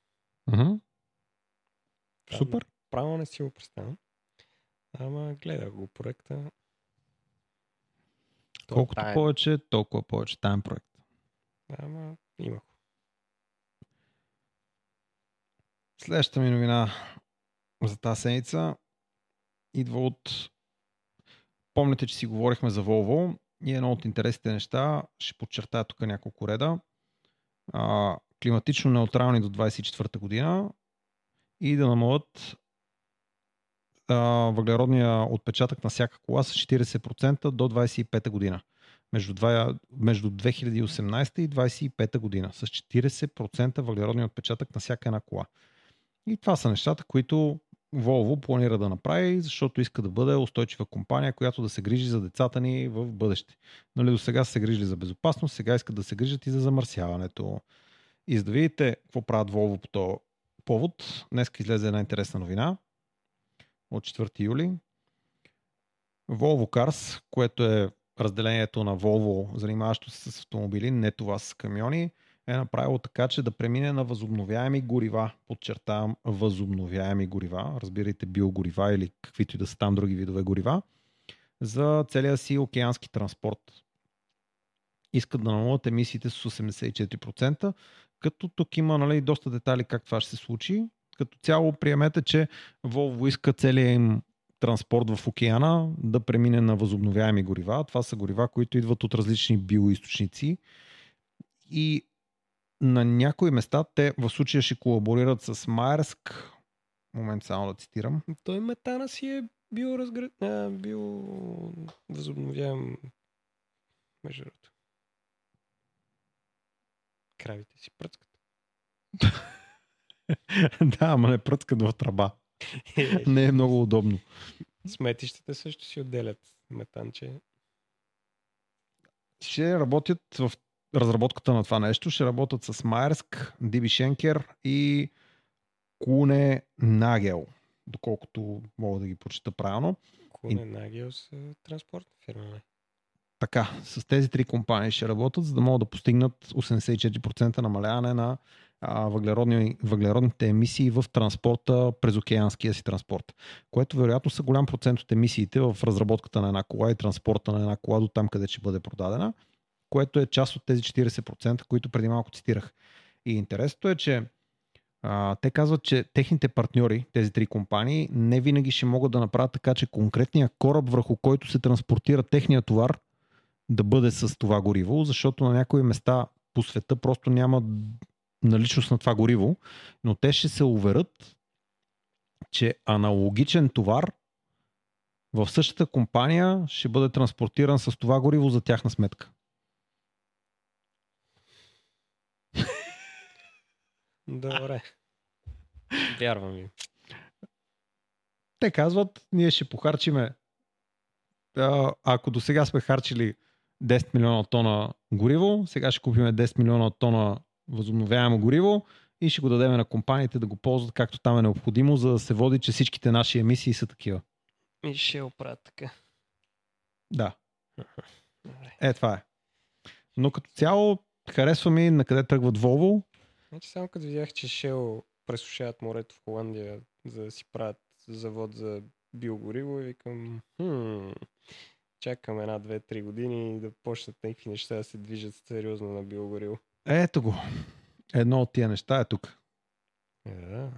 Uh-huh. Там Супер. Право не си го представям. Ама гледах го проекта. То е Колкото таен. повече, толкова повече. Таен проект. Ама имах. Следващата ми новина за тази седмица идва от... Помните, че си говорихме за Volvo и едно от интересните неща, ще подчертая тук няколко реда. А, климатично неутрални до 24-та година и да намалят а, въглеродния отпечатък на всяка кола с 40% до 25-та година. Между, два, между 2018 и 25-та година. С 40% въглеродния отпечатък на всяка една кола. И това са нещата, които Volvo планира да направи, защото иска да бъде устойчива компания, която да се грижи за децата ни в бъдеще. Нали, до сега са се грижили за безопасност, сега искат да се грижат и за замърсяването. И за да видите какво правят Volvo по този повод. Днес излезе една интересна новина от 4 юли. Volvo Cars, което е разделението на Volvo, занимаващо се с автомобили, не това с камиони, е направило така, че да премине на възобновяеми горива. Подчертавам, възобновяеми горива. Разбирайте биогорива или каквито и да са там други видове горива. За целия си океански транспорт. Искат да намалят емисиите с 84%, като тук има нали, доста детали как това ще се случи. Като цяло приемете, че Volvo иска целият им транспорт в океана да премине на възобновяеми горива. Това са горива, които идват от различни биоисточници. И на някои места те в случая ще колаборират с Майерск. Момент само да цитирам. Той метана си е биоразград... А, био... Възобновяем между другото. Кравите си пръскат. [LAUGHS] да, ама не пръскат в тръба. [LAUGHS] не е много удобно. Сметищата също си отделят метанче. Ще работят в разработката на това нещо. Ще работят с Майерск, Диби Шенкер и Куне Нагел, доколкото мога да ги прочита правилно. Куне Нагел са транспортна фирма. Не? Така, с тези три компании ще работят, за да могат да постигнат 84% намаляване на а, въглеродни, въглеродните емисии в транспорта през океанския си транспорт, което вероятно са голям процент от емисиите в разработката на една кола и транспорта на една кола до там, къде ще бъде продадена, което е част от тези 40%, които преди малко цитирах. И интересното е, че а, те казват, че техните партньори, тези три компании, не винаги ще могат да направят така, че конкретния кораб, върху който се транспортира техния товар, да бъде с това гориво, защото на някои места по света просто няма наличност на това гориво, но те ще се уверят, че аналогичен товар в същата компания ще бъде транспортиран с това гориво за тяхна сметка. Добре. Вярвам ви. Те казват, ние ще похарчиме. Ако до сега сме харчили 10 милиона тона гориво, сега ще купим 10 милиона тона възобновяемо гориво и ще го дадем на компаниите да го ползват както там е необходимо, за да се води, че всичките наши емисии са такива. И ще оправят така. Да. Е, това е. Но като цяло харесва ми на къде тръгват Volvo. Значи само като видях, че Shell пресушават морето в Холандия, за да си правят завод за биогориво и викам, хм, чакам една, две, три години да почнат някакви неща да се движат сериозно на биогориво. Ето го. Едно от тия неща е тук. Е, да.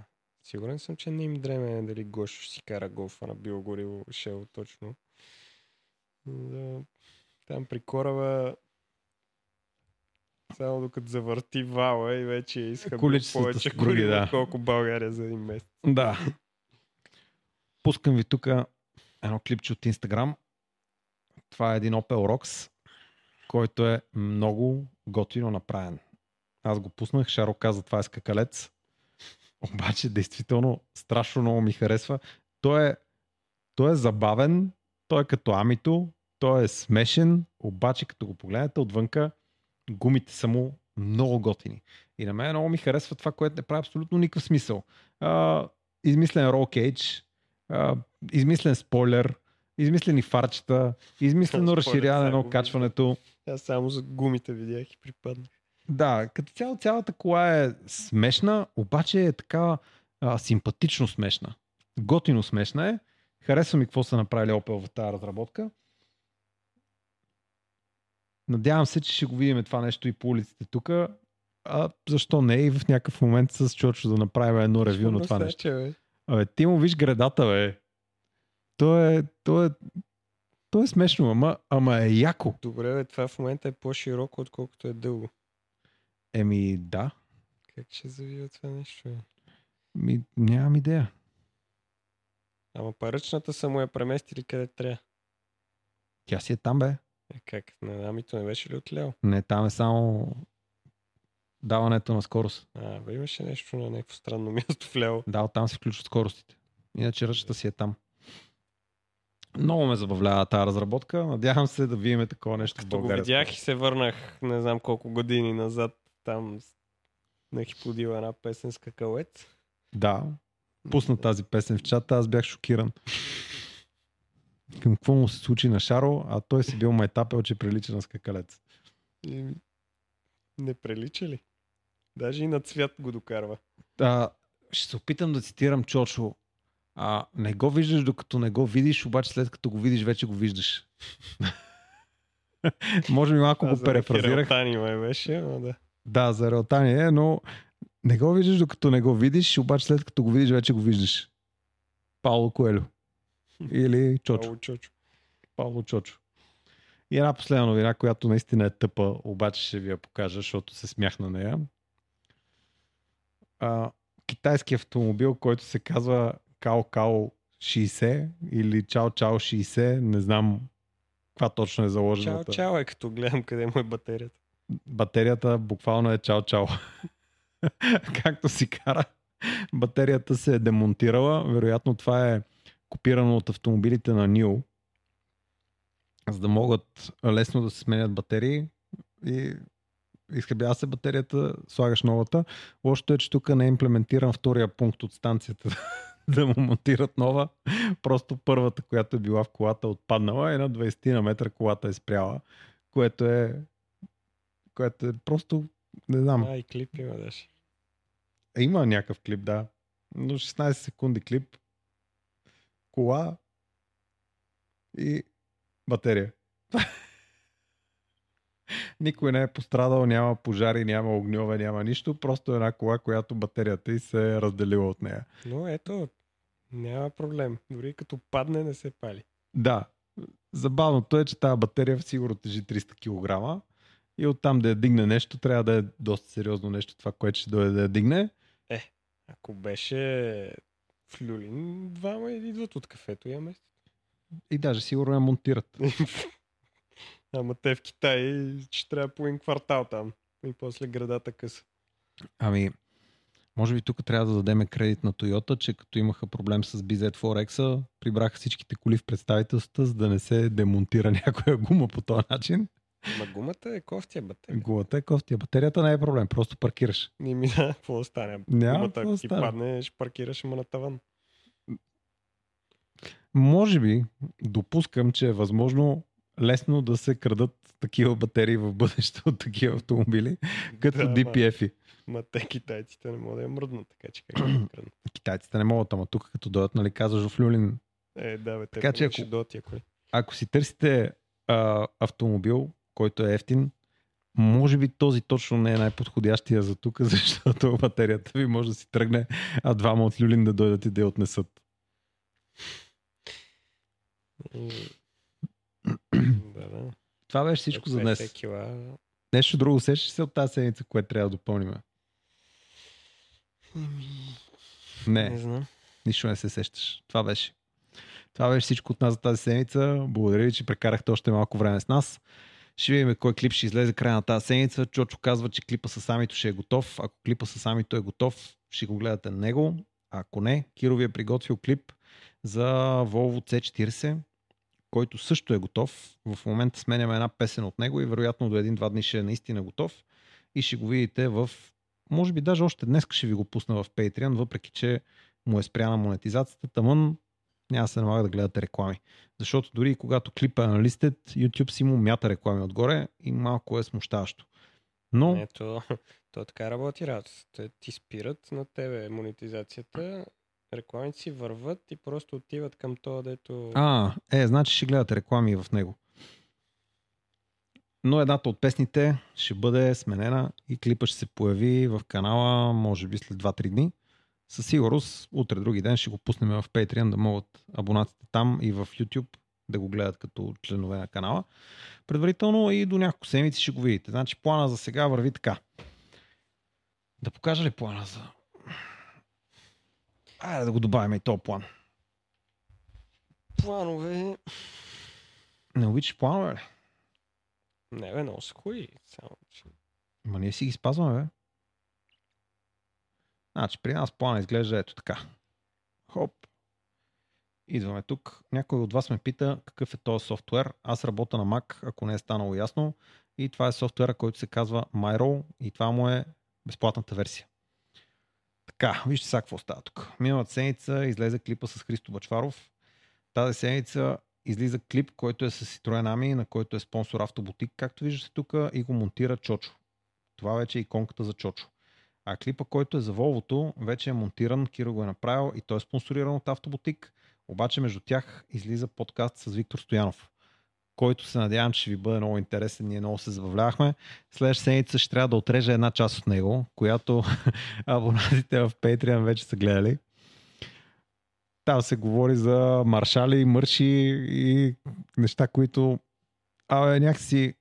Сигурен съм, че не им дреме дали Гошо ще си кара голфа на биогориво Шел точно. Да. Там при кораба само докато завърти вала и вече иска повече гориво, да. колко България за един месец. Да. Пускам ви тук едно клипче от Инстаграм. Това е един Opel Rocks, който е много готино направен. Аз го пуснах, Шаро каза това е скакалец. Обаче, действително, страшно много ми харесва. Той е, той е забавен, той е като амито, той е смешен, обаче като го погледнете отвънка, гумите са му много готини. И на мен много ми харесва това, което не прави абсолютно никакъв смисъл. А, измислен рол кейдж, измислен спойлер, измислени фарчета, измислено разширяване на окачването. Аз само за гумите видях и припаднах. Да, като цяло цялата кола е смешна, обаче е така а, симпатично смешна. Готино смешна е. Харесва ми какво са направили Opel в тази разработка. Надявам се, че ще го видим това нещо и по улиците тук. А защо не и в някакъв момент с Чочо да направим едно ревю на това нещо. Бе? Абе, ти му виж гредата, бе. То е, то е, то е смешно, ама, ама е яко. Добре, бе, това в момента е по-широко, отколкото е дълго. Еми, да. Как ще завива това нещо? Бе? Ми, нямам идея. Ама паръчната са му я преместили къде трябва. Тя си е там, бе. Е, как? На амито не беше ли отлял? Не, там е само даването на скорост. А, бе, имаше нещо на някакво странно [LAUGHS] място в ляво. Да, оттам се включват скоростите. Иначе ръчата си е там. Много ме забавлява тази разработка. Надявам се да видим такова нещо Като в България. го видях и се върнах не знам колко години назад там на хиподила една песен с какалец. Да. Пусна тази песен в чата, аз бях шокиран. Към какво му се случи на Шаро, а той си бил майтапел, че прилича на скакалец. И... Не прилича ли? Даже и на цвят го докарва. А, ще се опитам да цитирам Чочо. А, не го виждаш докато не го видиш, обаче след като го видиш, вече го виждаш. [LAUGHS] Може би малко го перефразирах. Тани май беше, но да. Да, за Реотани е, но не го виждаш докато не го видиш, обаче след като го видиш, вече го виждаш. Пауло Коелю. Или Чочо. Пауло Чочо. Пауло Чочо. И една последна новина, която наистина е тъпа, обаче ще ви я покажа, защото се смях на нея. А, китайски автомобил, който се казва Као Као 60 или Чао Чао 60, не знам каква точно е заложена. Чао Чао е като гледам къде му е батерията. Батерията буквално е Чао Чао. [LAUGHS] Както си кара. Батерията се е демонтирала. Вероятно това е копирано от автомобилите на NIO, за да могат лесно да се сменят батерии и изхъбява се батерията, слагаш новата. Лошото е, че тук не е имплементиран втория пункт от станцията [LAUGHS] да му монтират нова. Просто първата, която е била в колата, отпаднала и на 20 на метра колата е спряла, което е което е просто, не знам. А, и клип има даже. Има някакъв клип, да. Но 16 секунди клип. Кола и батерия. [LAUGHS] Никой не е пострадал, няма пожари, няма огньове, няма нищо. Просто една кола, която батерията й се е разделила от нея. Но ето, няма проблем. Дори като падне не се пали. Да. Забавното е, че тази батерия сигурно тежи 300 кг и оттам да я дигне нещо, трябва да е доста сериозно нещо това, което ще дойде да я дигне. Е, ако беше в Люлин, двама идват от кафето и я местят. И даже сигурно я монтират. [LAUGHS] Ама те в Китай ще трябва по един квартал там. И после градата къса. Ами, може би тук трябва да дадем кредит на Toyota, че като имаха проблем с BZ4X, прибраха всичките коли в представителствата, за да не се демонтира някоя гума по този начин. Ма гумата е кофтия батерия. Гумата е кофтия. Батерията не е проблем, просто паркираш. Не ми да, какво да стане? Няма Гумата, ако ти падне, ще паркираш ама на таван. Може би допускам, че е възможно лесно да се крадат такива батерии в бъдеще от такива автомобили, като Да, DPF-и. Ма те китайците не могат да я мръднат, така че как да? [CLEARS THROAT] Китайците не могат, ама тук като дойдат, нали казваш в Люлин, Е, да, бе, те Така че ако- дойдат коли. ако си търсите а, автомобил, който е ефтин, може би този точно не е най-подходящия за тук, [LAUGHS] защото батерията ви може да си тръгне, а двама от Люлин да дойдат и да я отнесат. Да, да. Това беше всичко за 50 днес. Кила. Нещо друго сещаш се от тази седмица, което трябва да допълним? Не Не, знам. нищо не се сещаш. Това беше. Това беше всичко от нас за тази седмица. Благодаря ви, че прекарахте още малко време с нас. Ще видим кой клип ще излезе края на тази седмица. Чочо казва, че клипа с самито ще е готов. Ако клипа с самито е готов, ще го гледате него. Ако не, Киро ви е приготвил клип за Volvo C40, който също е готов. В момента сменяме една песен от него и вероятно до един-два дни ще е наистина готов. И ще го видите в... Може би даже още днес ще ви го пусна в Patreon, въпреки че му е спряна монетизацията. Тъмън няма се налага да гледате реклами. Защото дори когато клипа е на YouTube си му мята реклами отгоре и малко е смущаващо. Но Ето, [LAUGHS] то така работи работата. Те ти спират на тебе монетизацията, рекламите си върват и просто отиват към това, дето... А, е, значи ще гледате реклами в него. Но едната от песните ще бъде сменена и клипа ще се появи в канала, може би след 2-3 дни. Със сигурност, утре други ден ще го пуснем в Patreon, да могат абонатите там и в YouTube да го гледат като членове на канала. Предварително и до няколко седмици ще го видите. Значи плана за сега върви така. Да покажа ли плана за... Айде да го добавим и този план. Планове... Не обичаш планове ли? Не бе, много са хуи. Само. Ма ние си ги спазваме, бе. Значи, при нас плана изглежда ето така. Хоп. Идваме тук. Някой от вас ме пита какъв е този софтуер. Аз работя на Mac, ако не е станало ясно. И това е софтуера, който се казва MyRoll и това му е безплатната версия. Така, вижте сега какво става тук. Миналата седмица излезе клипа с Христо Бачваров. Тази седмица излиза клип, който е с Citroen Ami, на който е спонсор автобутик, както виждате тук, и го монтира Чочо. Това вече е иконката за Чочо. А клипа, който е за Волвото, вече е монтиран, Киро го е направил и той е спонсориран от автобутик. Обаче между тях излиза подкаст с Виктор Стоянов, който се надявам, че ви бъде много интересен. Ние много се забавлявахме. Следващата седмица ще трябва да отрежа една част от него, която [LAUGHS] абонатите в Patreon вече са гледали. Там се говори за маршали, мърши и неща, които Абе, някакси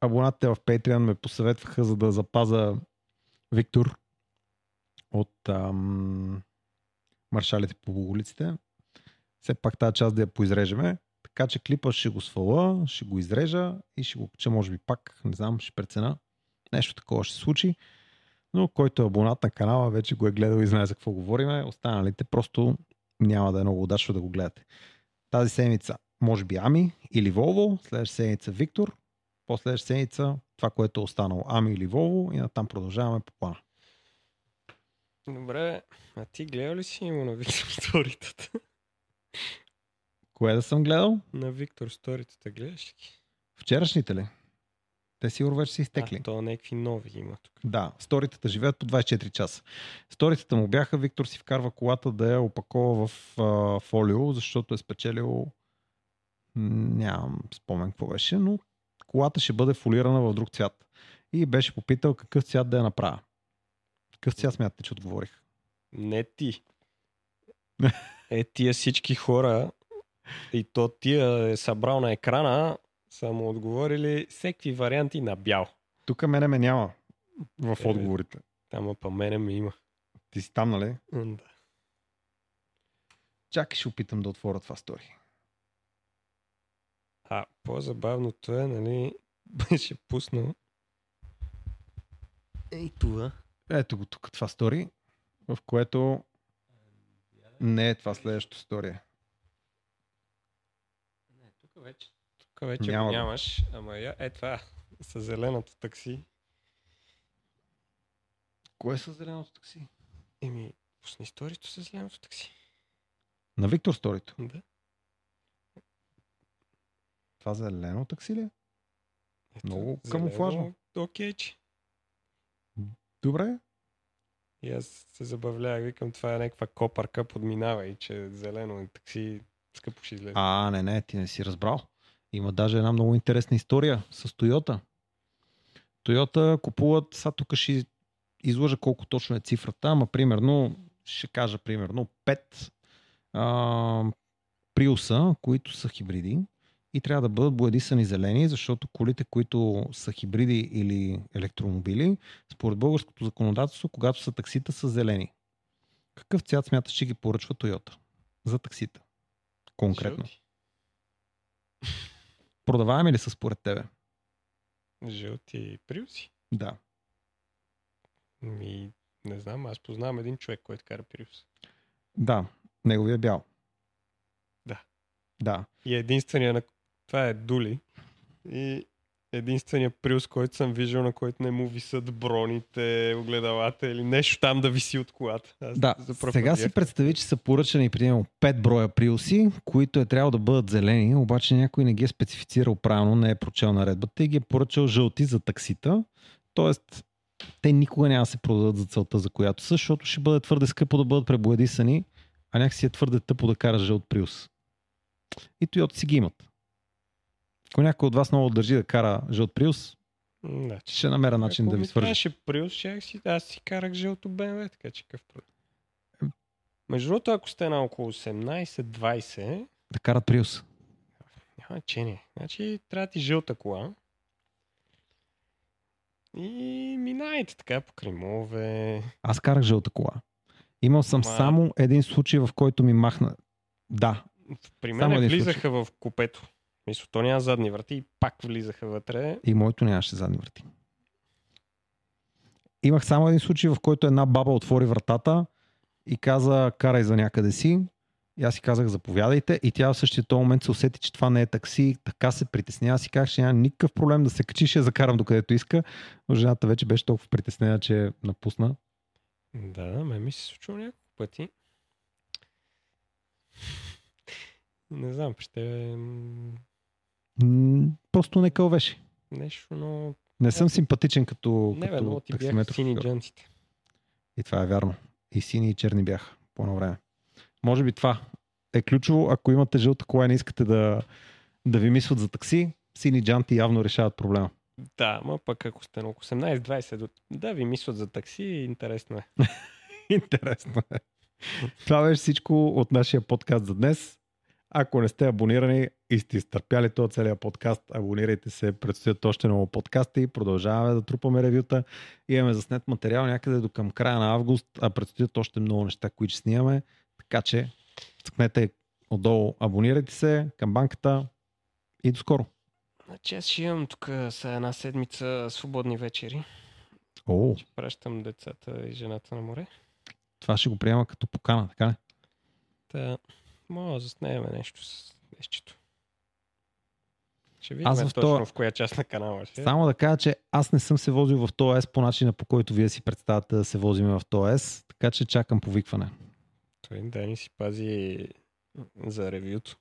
абонатите в Patreon ме посъветваха, за да запаза Виктор от ам, маршалите по улиците. Все пак тази част да я поизрежеме. Така че клипа ще го свала, ще го изрежа и ще го кача, може би пак, не знам, ще прецена. Нещо такова ще се случи. Но който е абонат на канала, вече го е гледал и знае за какво говориме. Останалите просто няма да е много удачно да го гледате. Тази седмица може би Ами или Волво, следващата седмица Виктор, последващата седмица това, което е останало Ами или Волво и натам продължаваме по плана. Добре, а ти гледал ли си има на Виктор сторитата? Кое да съм гледал? на Виктор сторитата гледаш ли ги? Вчерашните ли? Те сигурно вече са изтекли. А, то някакви нови има тук. Да, сторитата живеят по 24 часа. Сторитата му бяха, Виктор си вкарва колата да я опакова в а, фолио, защото е спечелил нямам спомен какво беше, но колата ще бъде фолирана в друг цвят. И беше попитал какъв цвят да я направя. Какъв цвят смятате, че отговорих? Не ти. Е, тия всички хора, и то тия е събрал на екрана, са му отговорили всеки варианти на бял. Тук мене ме няма в Е, отговорите. Там па мене ми има. Ти си там, нали? Да. Чакай, ще опитам да отворя това стори. А по-забавното е, нали, [LAUGHS] беше пуснал. Ей това. Ето го тук това стори, в което не е това следващото стори. Не, тук вече. Тук вече Няма го нямаш. Ама я, е това. [LAUGHS] С зеленото такси. Кое е с зеленото такси? Еми, пусни сторито с зеленото такси. На Виктор сторито. Да. Това зелено такси ли? е? Ето, Много камуфлажно. Окей, че. Добре. И аз се забавлявах, викам, това е някаква копарка, подминава и че е зелено и такси скъпо ще излезе. А, не, не, ти не си разбрал. Има даже една много интересна история с Тойота. Тойота купуват, сега тук ще изложа колко точно е цифрата, ама примерно, ще кажа примерно 5 а, Приуса, които са хибриди и трябва да бъдат боядисани зелени, защото колите, които са хибриди или електромобили, според българското законодателство, когато са таксита, са зелени. Какъв цвят смяташ, че ги поръчва Тойота за таксита? Конкретно. Жълти. [LAUGHS] Продаваеми ли са според тебе? Жълти приуси. Да. Ми, не знам, аз познавам един човек, който кара приус. Да. Неговия бял. Да. Да. И единствения, на... това е Дули. И единствения приус, който съм виждал, на който не му висят броните, огледалата или нещо там да виси от колата. Аз Да. Сега път си представи, че са поръчани примерно 5 броя приуси, които е трябвало да бъдат зелени, обаче някой не ги е специфицирал правилно, не е прочел наредбата и ги е поръчал жълти за таксита. Тоест, те никога няма да се продадат за целта, за която са, защото ще бъде твърде скъпо да бъдат пребоядисани, а някакси е твърде тъпо да караш жълт приус. И Toyota си ги имат. Ако някой от вас много държи да кара жълт приус, че ще намеря начин Ако да ви ми свържа. трябваше приус, щях си, аз си карах жълто БМВ, така че какъв проблем. Между другото, ако сте на около 18-20, Да карат приус. няма значение. Значи трябва ти жълта кола. И минайте така по Кремове. Аз карах жълта кола. Имал съм Ма- само един случай, в който ми махна. Да, При мен влизаха в купето. Мисля, то няма задни врати и пак влизаха вътре. и моето нямаше задни врати. Имах само един случай, в който една баба отвори вратата и каза, карай за някъде си. И аз си казах, заповядайте. И тя в същия този момент се усети, че това не е такси. Така се притеснява. Си казах, че няма никакъв проблем да се качи, ще я закарам докъдето иска. Но жената вече беше толкова притеснена, че напусна. Да, ме ми се случва няколко пъти. Не знам, ще М, просто не кълвеше. нещо, но... Не съм симпатичен като, Не, бе, като ти бяха сини шофьор. джантите. И това е вярно. И сини и черни бяха по едно време. Може би това е ключово. Ако имате жълта кола и не искате да, да ви мислят за такси, сини джанти явно решават проблема. Да, ма пък ако сте на около 18-20, до- да ви мислят за такси, интересно е. [LAUGHS] Интересно е. Това беше всичко от нашия подкаст за днес. Ако не сте абонирани и сте изтърпяли този целият подкаст, абонирайте се. Предстоят още много подкасти. Продължаваме да трупаме ревюта. Имаме заснет материал някъде до към края на август, а предстоят още много неща, които ще снимаме. Така че цъкнете отдолу, абонирайте се към банката и до скоро. Значи аз ще имам тук са една седмица свободни вечери. О, Ще пращам децата и жената на море. това ще го приема като покана, така ли? Та, може да заснеме нещо с нещото. Ще видим Аз в точно това- в коя част на канала ще е. Само да кажа, че аз не съм се возил в този по начина, по който вие си представяте да се возим в този така че чакам повикване. Той да ни си пази за ревюто.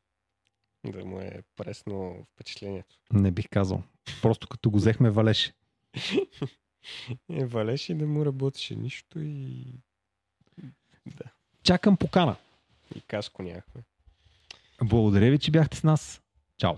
Да му е пресно впечатлението. Не бих казал. Просто като го взехме валеше. [LAUGHS] Е, валеше да му работеше нищо и... Да. Чакам покана. И каско нямахме. Благодаря ви, че бяхте с нас. Чао!